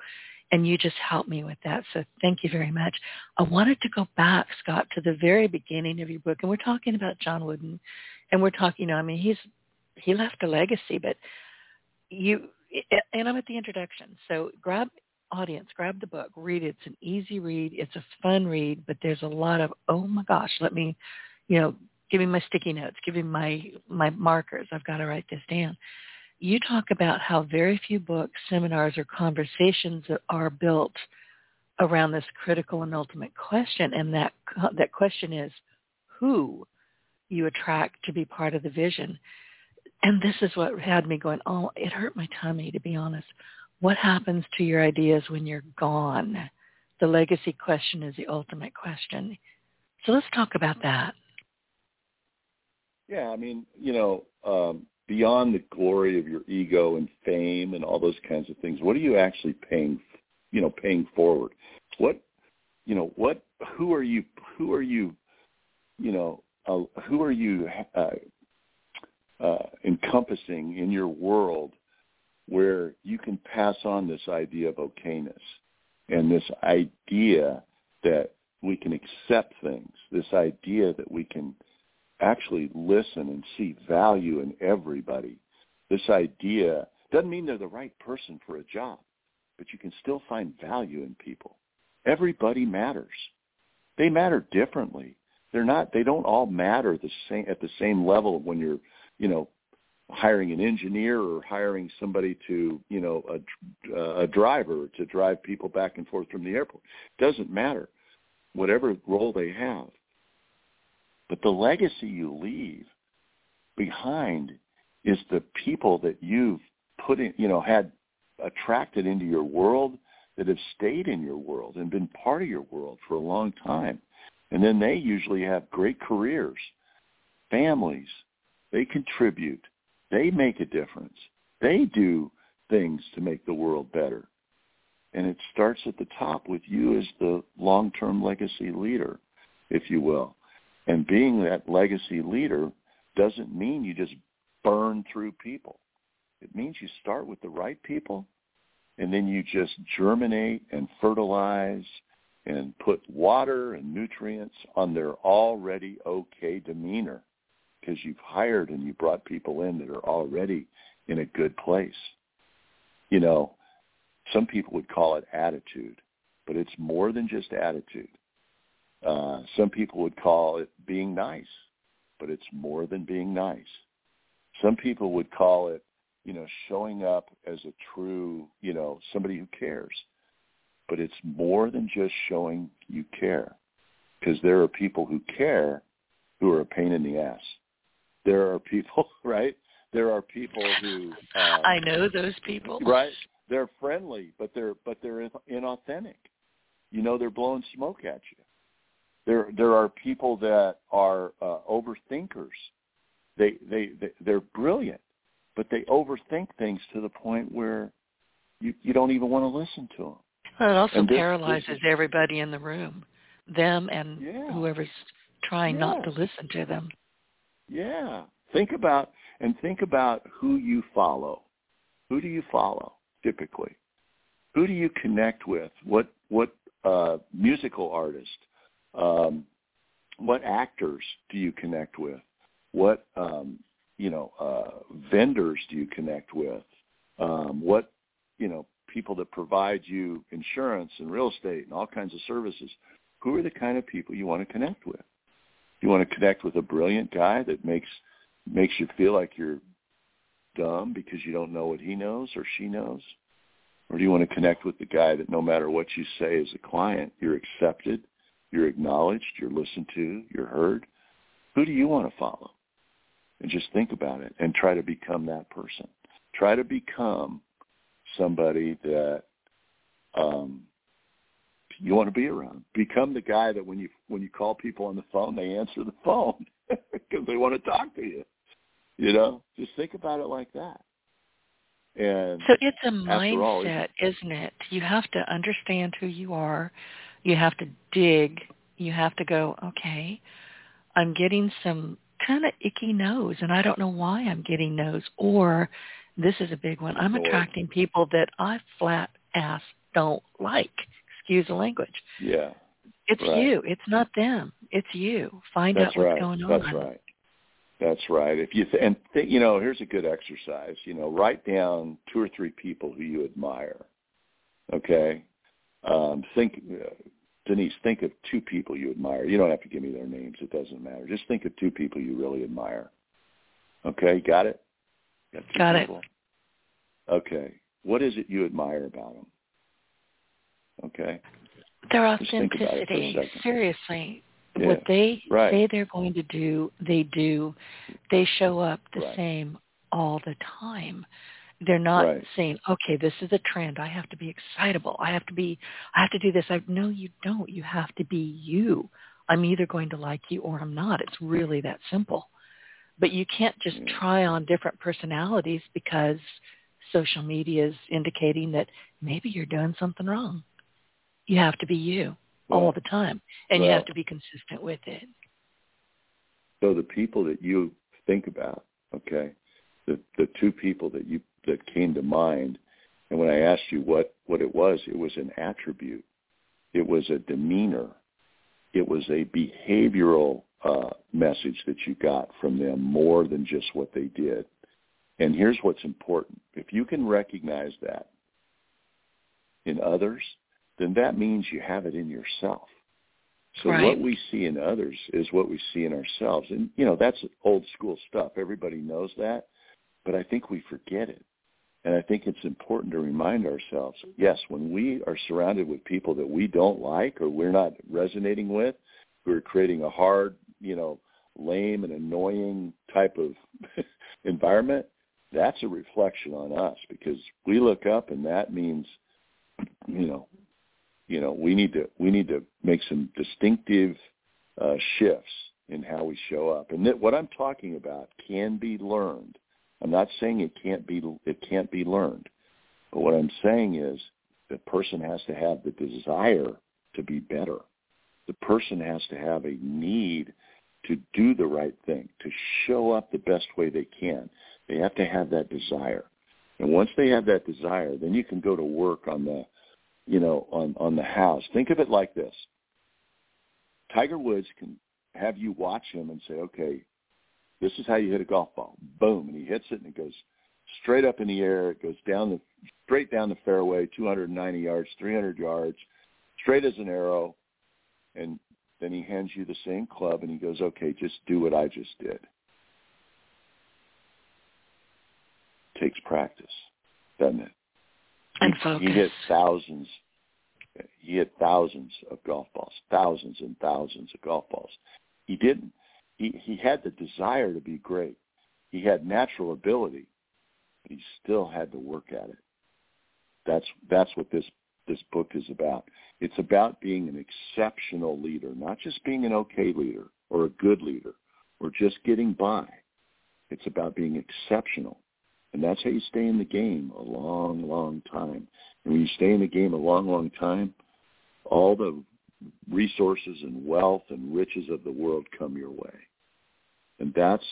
And you just helped me with that. So thank you very much. I wanted to go back, Scott, to the very beginning of your book. And we're talking about John Wooden. And we're talking, I mean, he's, he left a legacy, but you, and I'm at the introduction. So grab audience, grab the book, read it. It's an easy read. It's a fun read, but there's a lot of, oh my gosh, let me, you know, give me my sticky notes, give me my, my markers. I've got to write this down. You talk about how very few books, seminars, or conversations are built around this critical and ultimate question. And that, that question is who you attract to be part of the vision. And this is what had me going, oh, it hurt my tummy, to be honest what happens to your ideas when you're gone? The legacy question is the ultimate question. So let's talk about that. Yeah, I mean, you know, um, beyond the glory of your ego and fame and all those kinds of things, what are you actually paying, you know, paying forward? What, you know, what, who are you, who are you, you know, uh, who are you uh, uh, encompassing in your world where you can pass on this idea of okayness and this idea that we can accept things, this idea that we can actually listen and see value in everybody. This idea doesn't mean they're the right person for a job, but you can still find value in people. Everybody matters. They matter differently. They're not they don't all matter the same at the same level when you're, you know, hiring an engineer or hiring somebody to, you know, a, a driver to drive people back and forth from the airport. Doesn't matter, whatever role they have. But the legacy you leave behind is the people that you've put in, you know, had attracted into your world that have stayed in your world and been part of your world for a long time. And then they usually have great careers, families. They contribute they make a difference. They do things to make the world better. And it starts at the top with you as the long-term legacy leader, if you will. And being that legacy leader doesn't mean you just burn through people. It means you start with the right people and then you just germinate and fertilize and put water and nutrients on their already okay demeanor because you've hired and you brought people in that are already in a good place. You know, some people would call it attitude, but it's more than just attitude. Uh, some people would call it being nice, but it's more than being nice. Some people would call it, you know, showing up as a true, you know, somebody who cares. But it's more than just showing you care because there are people who care who are a pain in the ass there are people, right? There are people who um, I know those people, right? They're friendly, but they're but they're inauthentic. You know, they're blowing smoke at you. There there are people that are uh, overthinkers. They, they they they're brilliant, but they overthink things to the point where you you don't even want to listen to them. Well, it also this, paralyzes this is, everybody in the room, them and yeah. whoever's trying not to listen to them. Yeah. Think about and think about who you follow. Who do you follow typically? Who do you connect with? What what uh, musical artist? Um, what actors do you connect with? What um, you know uh, vendors do you connect with? Um, what you know people that provide you insurance and real estate and all kinds of services? Who are the kind of people you want to connect with? you want to connect with a brilliant guy that makes makes you feel like you're dumb because you don't know what he knows or she knows? Or do you want to connect with the guy that no matter what you say as a client, you're accepted, you're acknowledged, you're listened to, you're heard? Who do you want to follow? And just think about it and try to become that person. Try to become somebody that um, you want to be around. Become the guy that when you when you call people on the phone, they answer the phone because they want to talk to you. You know, just think about it like that. And so it's a mindset, all, isn't it? You have to understand who you are. You have to dig. You have to go, okay, I'm getting some kind of icky nose and I don't know why I'm getting nose or This is a big one. I'm Lord. attracting people that I flat ass don't like. Excuse the language. Yeah. It's Right. you. It's not them. It's you. Find That's out what's right. going on. That's right. That's right. If you th- and th- you know, here's a good exercise. You know, write down two or three people who you admire. Okay. Um, think, uh, Denise. Think of two people you admire. You don't have to give me their names. It doesn't matter. Just think of two people you really admire. Okay. Got it. Got, Got it. Okay. What is it you admire about them? Okay. Their Just think about it for a authenticity. Seriously. Yeah. What they Right. say they're going to do, they do. They show up the Right. same all the time. They're not Right. saying, "Okay, this is a trend. I have to be excitable. I have to be I have to do this." I no, you don't. You have to be you. I'm either going to like you or I'm not. It's really that simple. But you can't just mm. try on different personalities because social media is indicating that maybe you're doing something wrong. You have to be you all the time, and you have to be consistent with it. So the people that you think about, okay, the the two people that you that came to mind, and when I asked you what what it was, it was an attribute, it was a demeanor, it was a behavioral uh, message that you got from them more than just what they did. And here's what's important: if you can recognize that in others, then that means you have it in yourself. So Right. what we see in others is what we see in ourselves. And, you know, that's old school stuff. Everybody knows that. But I think we forget it. And I think it's important to remind ourselves, yes, when we are surrounded with people that we don't like or we're not resonating with, who are creating a hard, you know, lame and annoying type of environment, that's a reflection on us because we look up and that means, you know, you know, we need to we need to make some distinctive uh, shifts in how we show up. And that what I'm talking about can be learned. I'm not saying it can't be it can't be learned, but what I'm saying is the person has to have the desire to be better. The person has to have a need to do the right thing, to show up the best way they can. They have to have that desire. And once they have that desire, then you can go to work on the you know, on, on the house. Think of it like this. Tiger Woods can have you watch him and say, okay, this is how you hit a golf ball. Boom. And he hits it and it goes straight up in the air. It goes down the, straight down the fairway, 290 yards, 300 yards, straight as an arrow. And then he hands you the same club and he goes, okay, just do what I just did. Takes practice, doesn't it? And he, focus. He hit thousands. He hit thousands of golf balls, thousands and thousands of golf balls. He didn't. He had the desire to be great. He had natural ability, he still had to work at it. That's that's what this this book is about. It's about being an exceptional leader, not just being an okay leader or a good leader or just getting by. It's about being exceptional. And that's how you stay in the game a long, long time. And when you stay in the game a long, long time, all the resources and wealth and riches of the world come your way. And that's,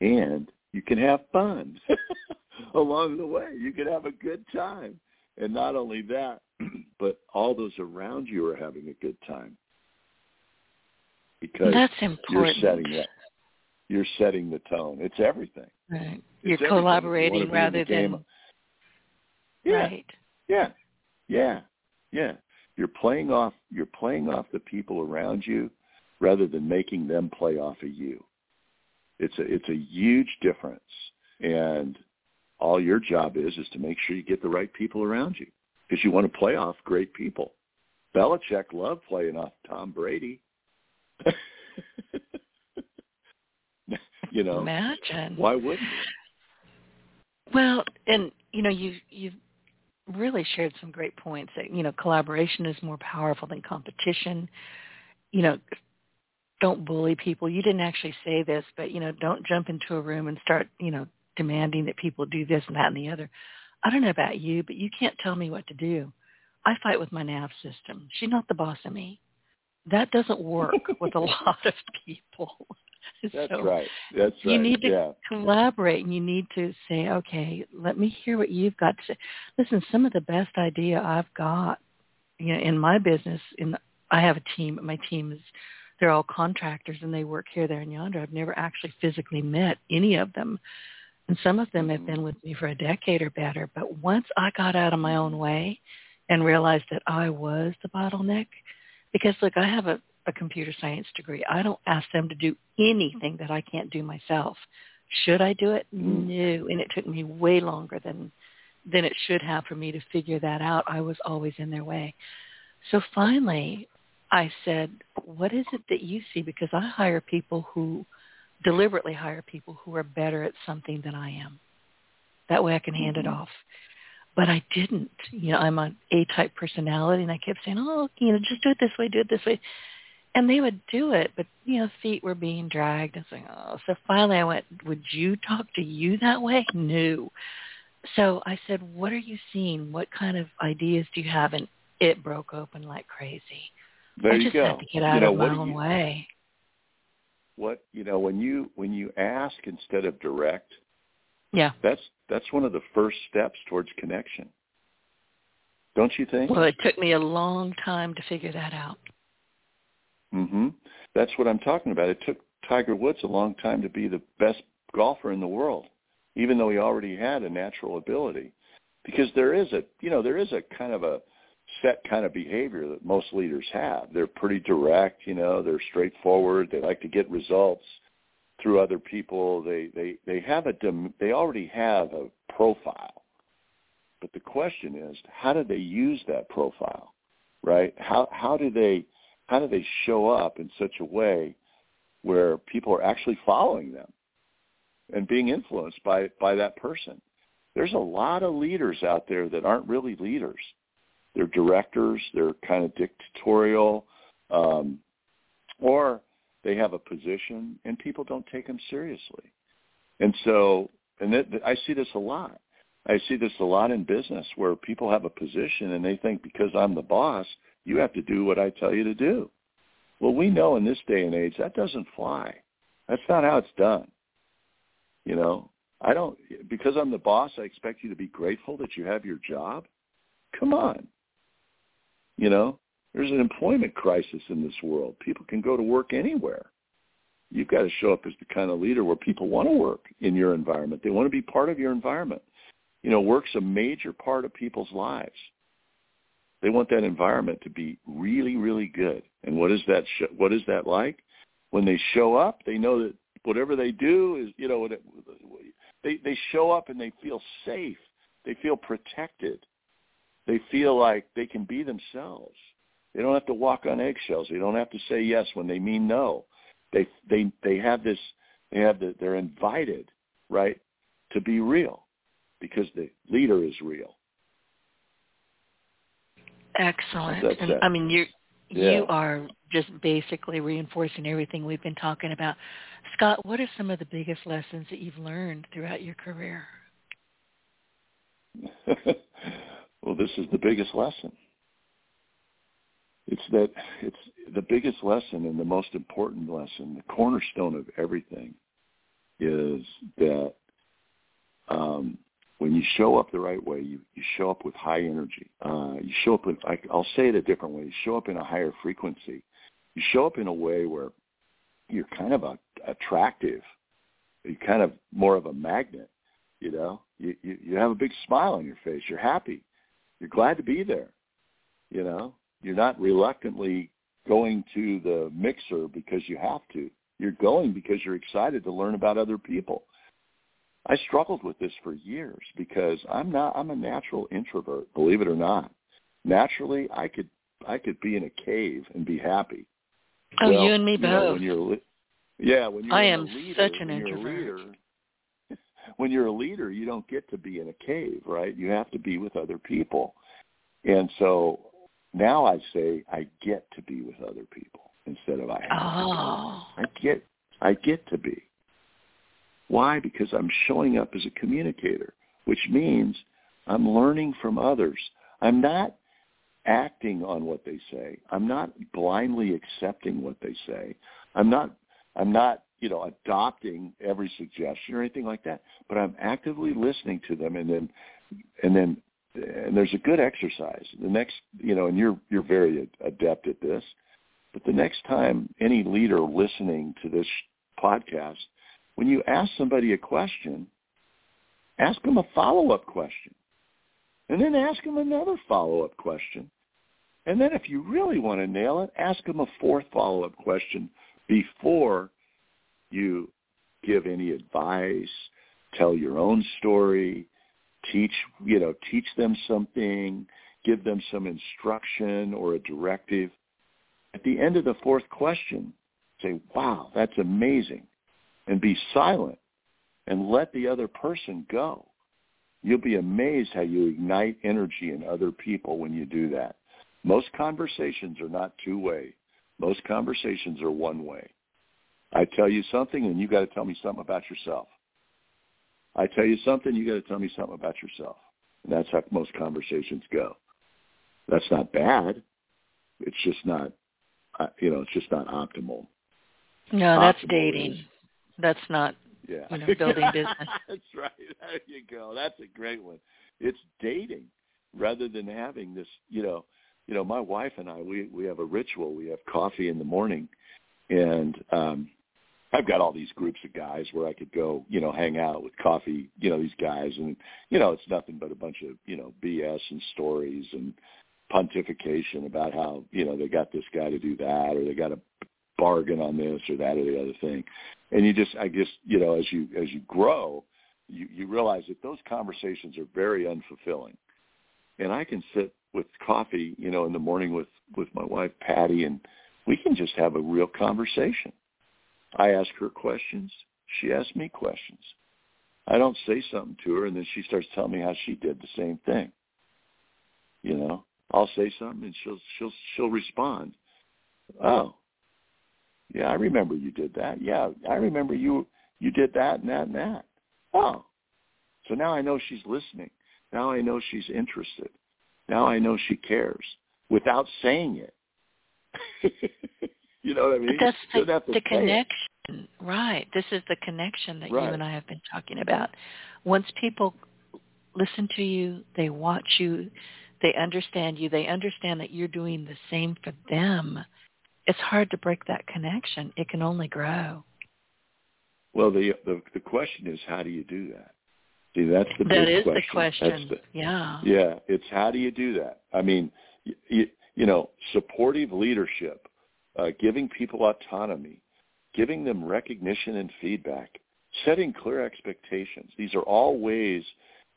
and you can have fun along the way. You can have a good time. And not only that, but all those around you are having a good time. Because That's you're important. setting that. You're setting the tone. It's everything. Right. You're you collaborating the rather than Yeah. right. Yeah, yeah, yeah. You're playing off. You're playing off the people around you, rather than making them play off of you. It's a it's a huge difference, and all your job is is to make sure you get the right people around you because you want to play off great people. Belichick loved playing off Tom Brady. you know, Imagine. why wouldn't you? Well, and you know, you you've really shared some great points that you know collaboration is more powerful than competition. You know, don't bully people. You didn't actually say this, but you know, don't jump into a room and start you know demanding that people do this and that and the other. I don't know about you, but you can't tell me what to do. I fight with my nav system. She's not the boss of me. That doesn't work with a lot of people. That's so right. That's right. You need to yeah. collaborate and you need to say, okay, let me hear what you've got to say. Listen, some of the best idea I've got, you know, in my business, in the, I have a team. My team is they're all contractors and they work here, there, and yonder. I've never actually physically met any of them. And some of them have mm-hmm. been with me for a decade or better. But once I got out of my own way and realized that I was the bottleneck, because look, I have a, a computer science degree. I don't ask them to do anything that I can't do myself. Should I do it? Mm-hmm. No. And it took me way longer than than it should have for me to figure that out. I was always in their way. So finally, I said, what is it that you see? Because I hire people who deliberately hire people who are better at something than I am. That way I can hand mm-hmm. it off. But I didn't. You know, I'm an A-type personality, and I kept saying, oh, you know, just do it this way, do it this way. And they would do it, but, you know, feet were being dragged. And saying, oh. So finally I went, would you talk to you that way? No. So I said, what are you seeing? What kind of ideas do you have? And it broke open like crazy. There I you go. to get out you know, of my own you, way. What you know when you when you ask instead of direct, yeah, that's that's one of the first steps towards connection. Don't you think? Well, it took me a long time to figure that out. Mhm. That's what I'm talking about. It took Tiger Woods a long time to be the best golfer in the world, even though he already had a natural ability. Because there is a, you know, there is a kind of a set kind of behavior that most leaders have. They're pretty direct, you know, they're straightforward, they like to get results through other people. They they they have a they already have a profile. But the question is, how do they use that profile? Right? How how do they how do they show up in such a way where people are actually following them and being influenced by by that person? There's a lot of leaders out there that aren't really leaders they're directors. They're kind of dictatorial, um, or they have a position, and people don't take them seriously. And so, and I see this a lot. I see this a lot in business where people have a position and they think because I'm the boss, you have to do what I tell you to do. Well, we know in this day and age that doesn't fly. That's not how it's done. You know, I don't because I'm the boss, I expect you to be grateful that you have your job. Come on. You know, there's an employment crisis in this world. People can go to work anywhere. You've got to show up as the kind of leader where people want to work in your environment. They want to be part of your environment. You know, work's a major part of people's lives. They want that environment to be really, really good. And what is that? Sh- what is that like? When they show up, they know that whatever they do is, you know, they they show up and they feel safe. They feel protected. They feel like they can be themselves. They don't have to walk on eggshells. They don't have to say yes when they mean no. They they they have this. They have the, they're invited, right, to be real, because the leader is real. Excellent. And, I mean, you yeah. you are just basically reinforcing everything we've been talking about. Scott, what are some of the biggest lessons that you've learned throughout your career? Well, this is the biggest lesson. It's that it's the biggest lesson and the most important lesson, the cornerstone of everything is that um, when you show up the right way, you, you show up with high energy. Uh, you show up with, I, I'll say it a different way, you show up in a higher frequency. You show up in a way where you're kind of a, attractive. You're kind of more of a magnet, you know. You, you, you have a big smile on your face. You're happy. You're glad to be there. You know, you're not reluctantly going to the mixer because you have to. You're going because you're excited to learn about other people. I struggled with this for years because I'm not I'm a natural introvert, believe it or not. Naturally, I could I could be in a cave and be happy. Oh, well, you and me you both. Know, when you're yeah, when you're I am leader, such an introvert. Leader, when you're a leader, you don't get to be in a cave, right? You have to be with other people. And so now I say I get to be with other people instead of I have oh. to. I get I get to be. Why? Because I'm showing up as a communicator, which means I'm learning from others. I'm not acting on what they say. I'm not blindly accepting what they say. I'm not I'm not you know, adopting every suggestion or anything like that, but I'm actively listening to them and then, and then, and there's a good exercise. The next, you know, and you're, you're very adept at this, but the next time any leader listening to this podcast, when you ask somebody a question, ask them a follow-up question. And then ask them another follow-up question. And then if you really want to nail it, ask them a fourth follow-up question before you give any advice, tell your own story, teach, you know, teach them something, give them some instruction or a directive. At the end of the fourth question, say, wow, that's amazing. And be silent and let the other person go. You'll be amazed how you ignite energy in other people when you do that. Most conversations are not two-way. Most conversations are one-way. I tell you something, and you got to tell me something about yourself. I tell you something, you got to tell me something about yourself. And that's how most conversations go. That's not bad. It's just not, uh, you know, it's just not optimal. No, that's optimal dating. Is, that's not yeah. you know, building business. That's right. There you go. That's a great one. It's dating rather than having this, you know, you know, my wife and I, we we have a ritual. We have coffee in the morning, and um, I've got all these groups of guys where I could go, you know, hang out with coffee, you know, these guys, and you know, it's nothing but a bunch of you know BS and stories and pontification about how you know they got this guy to do that or they got a bargain on this or that or the other thing. And you just i guess you know as you as you grow you you realize that those conversations are very unfulfilling. And i can sit with coffee you know in the morning with with my wife patty and we can just have a real conversation i ask her questions she asks me questions i don't say something to her and then she starts telling me how she did the same thing you know i'll say something and she'll she'll she'll respond oh yeah, I remember you did that. Yeah, I remember you you did that and that and that. Oh, so now I know she's listening. Now I know she's interested. Now I know she cares without saying it. you know what I mean? But that's the, the connection, it. right? This is the connection that right. you and I have been talking about. Once people listen to you, they watch you, they understand you, they understand that you're doing the same for them it's hard to break that connection. It can only grow. Well, the the, the question is, how do you do that? See, that's the that big question. the question. The, yeah. Yeah, it's how do you do that? I mean, you, you know, supportive leadership, uh, giving people autonomy, giving them recognition and feedback, setting clear expectations. These are all ways.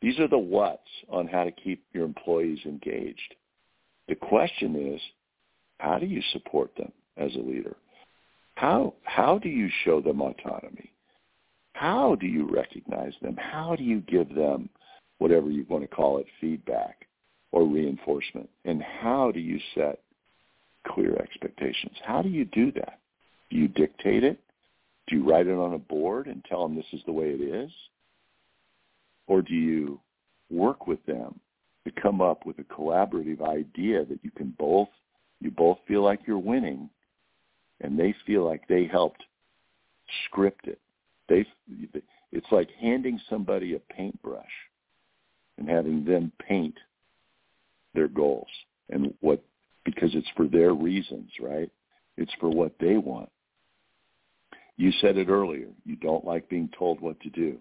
These are the what's on how to keep your employees engaged. The question is, how do you support them? as a leader? How, how do you show them autonomy? How do you recognize them? How do you give them whatever you want to call it, feedback or reinforcement? And how do you set clear expectations? How do you do that? Do you dictate it? Do you write it on a board and tell them this is the way it is? Or do you work with them to come up with a collaborative idea that you can both you both feel like you're winning and they feel like they helped script it. They, it's like handing somebody a paintbrush and having them paint their goals and what, because it's for their reasons, right? It's for what they want. You said it earlier. You don't like being told what to do.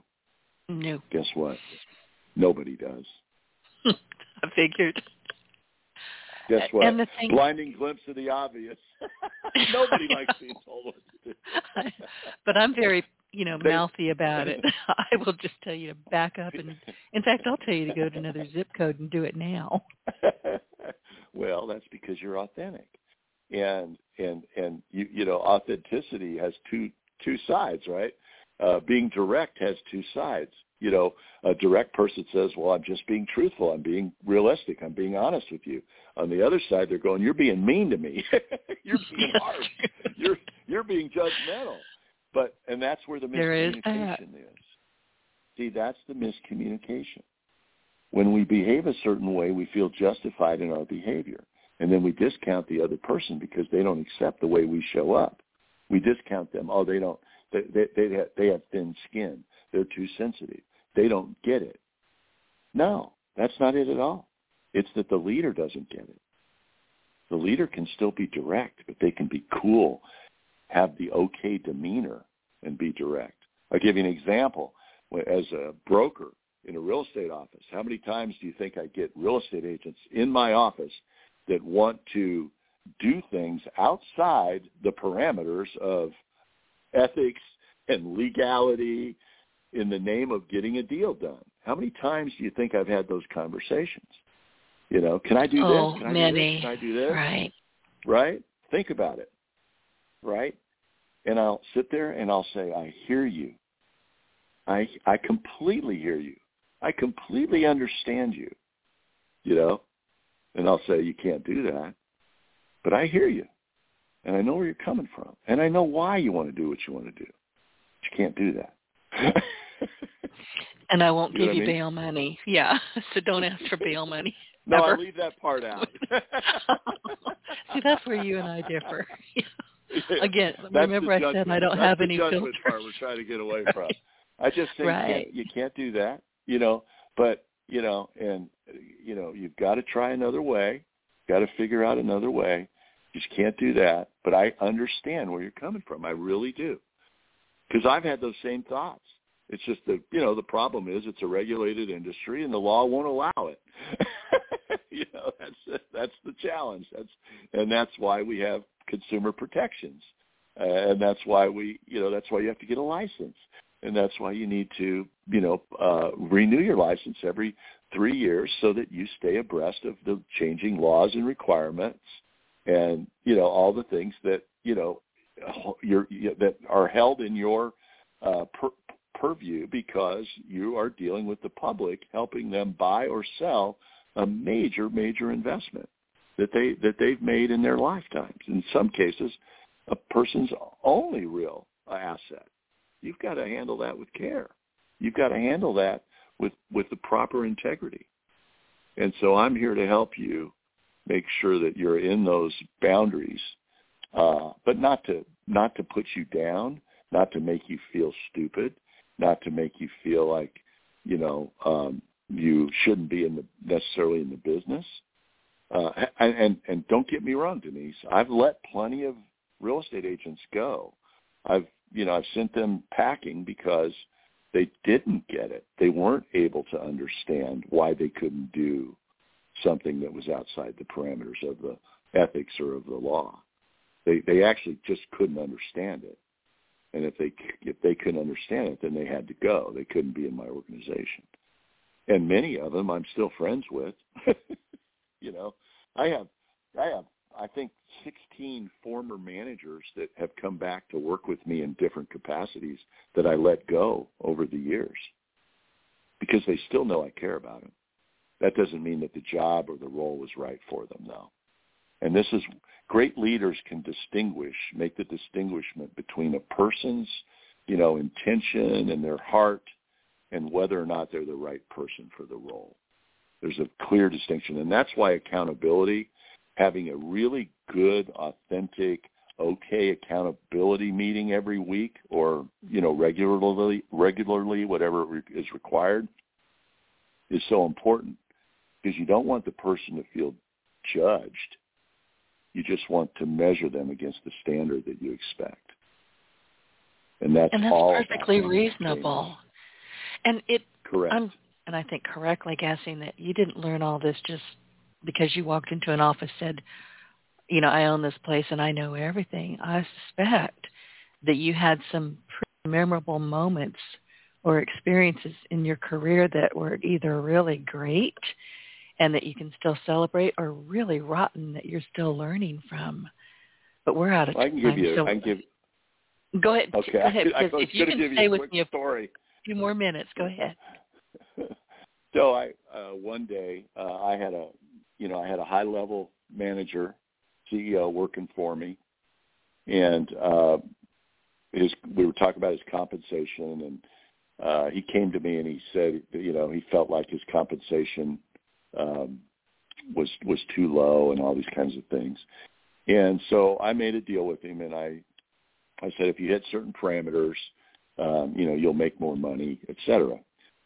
No. Guess what? Nobody does. I figured. Guess what? And the thing, Blinding glimpse of the obvious. Nobody likes being told what to do. but I'm very, you know, mouthy about it. I will just tell you to back up, and in fact, I'll tell you to go to another zip code and do it now. Well, that's because you're authentic, and and and you you know, authenticity has two two sides, right? Uh, being direct has two sides you know, a direct person says, well, I'm just being truthful. I'm being realistic. I'm being honest with you. On the other side, they're going, you're being mean to me. you're being harsh. you're, you're being judgmental. But, and that's where the miscommunication is, is. See, that's the miscommunication. When we behave a certain way, we feel justified in our behavior. And then we discount the other person because they don't accept the way we show up. We discount them. Oh, they don't, They they they have, they have thin skin. They're too sensitive. They don't get it. No, that's not it at all. It's that the leader doesn't get it. The leader can still be direct, but they can be cool, have the okay demeanor, and be direct. I'll give you an example. As a broker in a real estate office, how many times do you think I get real estate agents in my office that want to do things outside the parameters of ethics and legality in the name of getting a deal done? How many times do you think I've had those conversations? You know, can I do oh, this? Can I many. do this? Can I do this? Right. Right? Think about it. Right? And I'll sit there and I'll say, I hear you. I I completely hear you. I completely understand you. You know? And I'll say, You can't do that. But I hear you. And I know where you're coming from. And I know why you want to do what you want to do. But you can't do that. and I won't you give you I mean? bail money. Yeah. So don't ask for bail money. No. I leave that part out. See, that's where you and I differ. Again, That's remember I said. I don't That's have the any judgment part we're trying to get away from. I just think Right. you, can't, you can't do that, you know. But you know, and you know, you've got to try another way. Got to figure out another way. You just can't do that. But I understand where you're coming from. I really do, because I've had those same thoughts. It's just that you know the problem is it's a regulated industry and the law won't allow it. you know that's that's the challenge. That's and that's why we have consumer protections, uh, and that's why we you know that's why you have to get a license, and that's why you need to you know uh, renew your license every three years so that you stay abreast of the changing laws and requirements, and you know all the things that you know you're, you, that are held in your uh, per, purview because you are dealing with the public, helping them buy or sell a major, major investment that they that they've made in their lifetimes. In some cases, a person's only real asset. You've got to handle that with care. You've got to handle that with with the proper integrity. And so I'm here to help you make sure that you're in those boundaries, uh, but not to not to put you down, not to make you feel stupid, not to make you feel like you know um, you shouldn't be in the necessarily in the business. Uh, and, and and don't get me wrong, Denise. I've let plenty of real estate agents go. I've you know I've sent them packing because they didn't get it. They weren't able to understand why they couldn't do something that was outside the parameters of the ethics or of the law. They they actually just couldn't understand it. And if they if they couldn't understand it, then they had to go. They couldn't be in my organization. And many of them I'm still friends with. you know, I have I have I think 16 former managers that have come back to work with me in different capacities that I let go over the years because they still know I care about them. That doesn't mean that the job or the role was right for them, though. And this is great leaders can distinguish, make the distinguishment between a person's, you know, intention and their heart and whether or not they're the right person for the role. There's a clear distinction. And that's why accountability, having a really good, authentic, okay accountability meeting every week or, you know, regularly, regularly, whatever is required, is so important because you don't want the person to feel judged you just want to measure them against the standard that you expect. And that's, and that's perfectly reasonable. And it Correct. I'm and I think correctly guessing that you didn't learn all this just because you walked into an office said, you know, I own this place and I know everything. I suspect that you had some pretty memorable moments or experiences in your career that were either really great and that you can still celebrate or really rotten that you're still learning from. But we're out of I time. can give you. so I can give. go ahead. Okay. Go ahead. I, was if you going to can give stay you a with me a story. few more minutes, go ahead. so I uh, one day uh, I had a you know I had a high level manager CEO working for me, and uh, his we were talking about his compensation and. Uh, he came to me and he said, you know, he felt like his compensation um, was was too low and all these kinds of things. And so I made a deal with him and I I said, if you hit certain parameters, um, you know, you'll make more money, et cetera.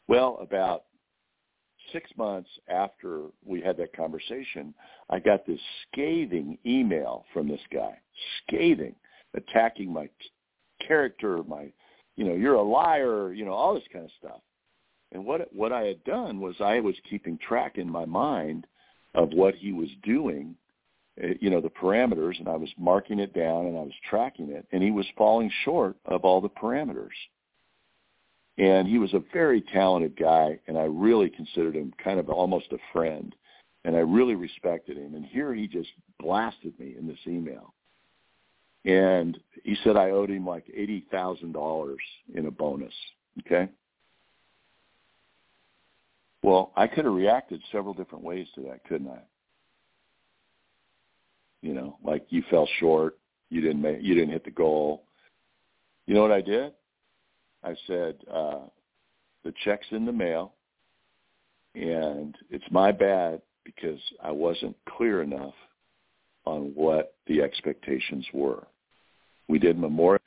Well, about six months after we had that conversation, I got this scathing email from this guy, scathing, attacking my character, my, you know, you're a liar, you know, all this kind of stuff. And what what I had done was I was keeping track in my mind of what he was doing, eh, you know, the parameters, and I was marking it down and I was tracking it, and he was falling short of all the parameters. And he was a very talented guy, and I really considered him kind of almost a friend, and I really respected him. And here he just blasted me in this email. And he said I owed him like eighty thousand dollars in a bonus. Okay. Well, I could have reacted several different ways to that, couldn't I? You know, like you fell short, you didn't make, you didn't hit the goal. You know what I did? I said, uh, the check's in the mail, and it's my bad because I wasn't clear enough on what the expectations were. We did memorial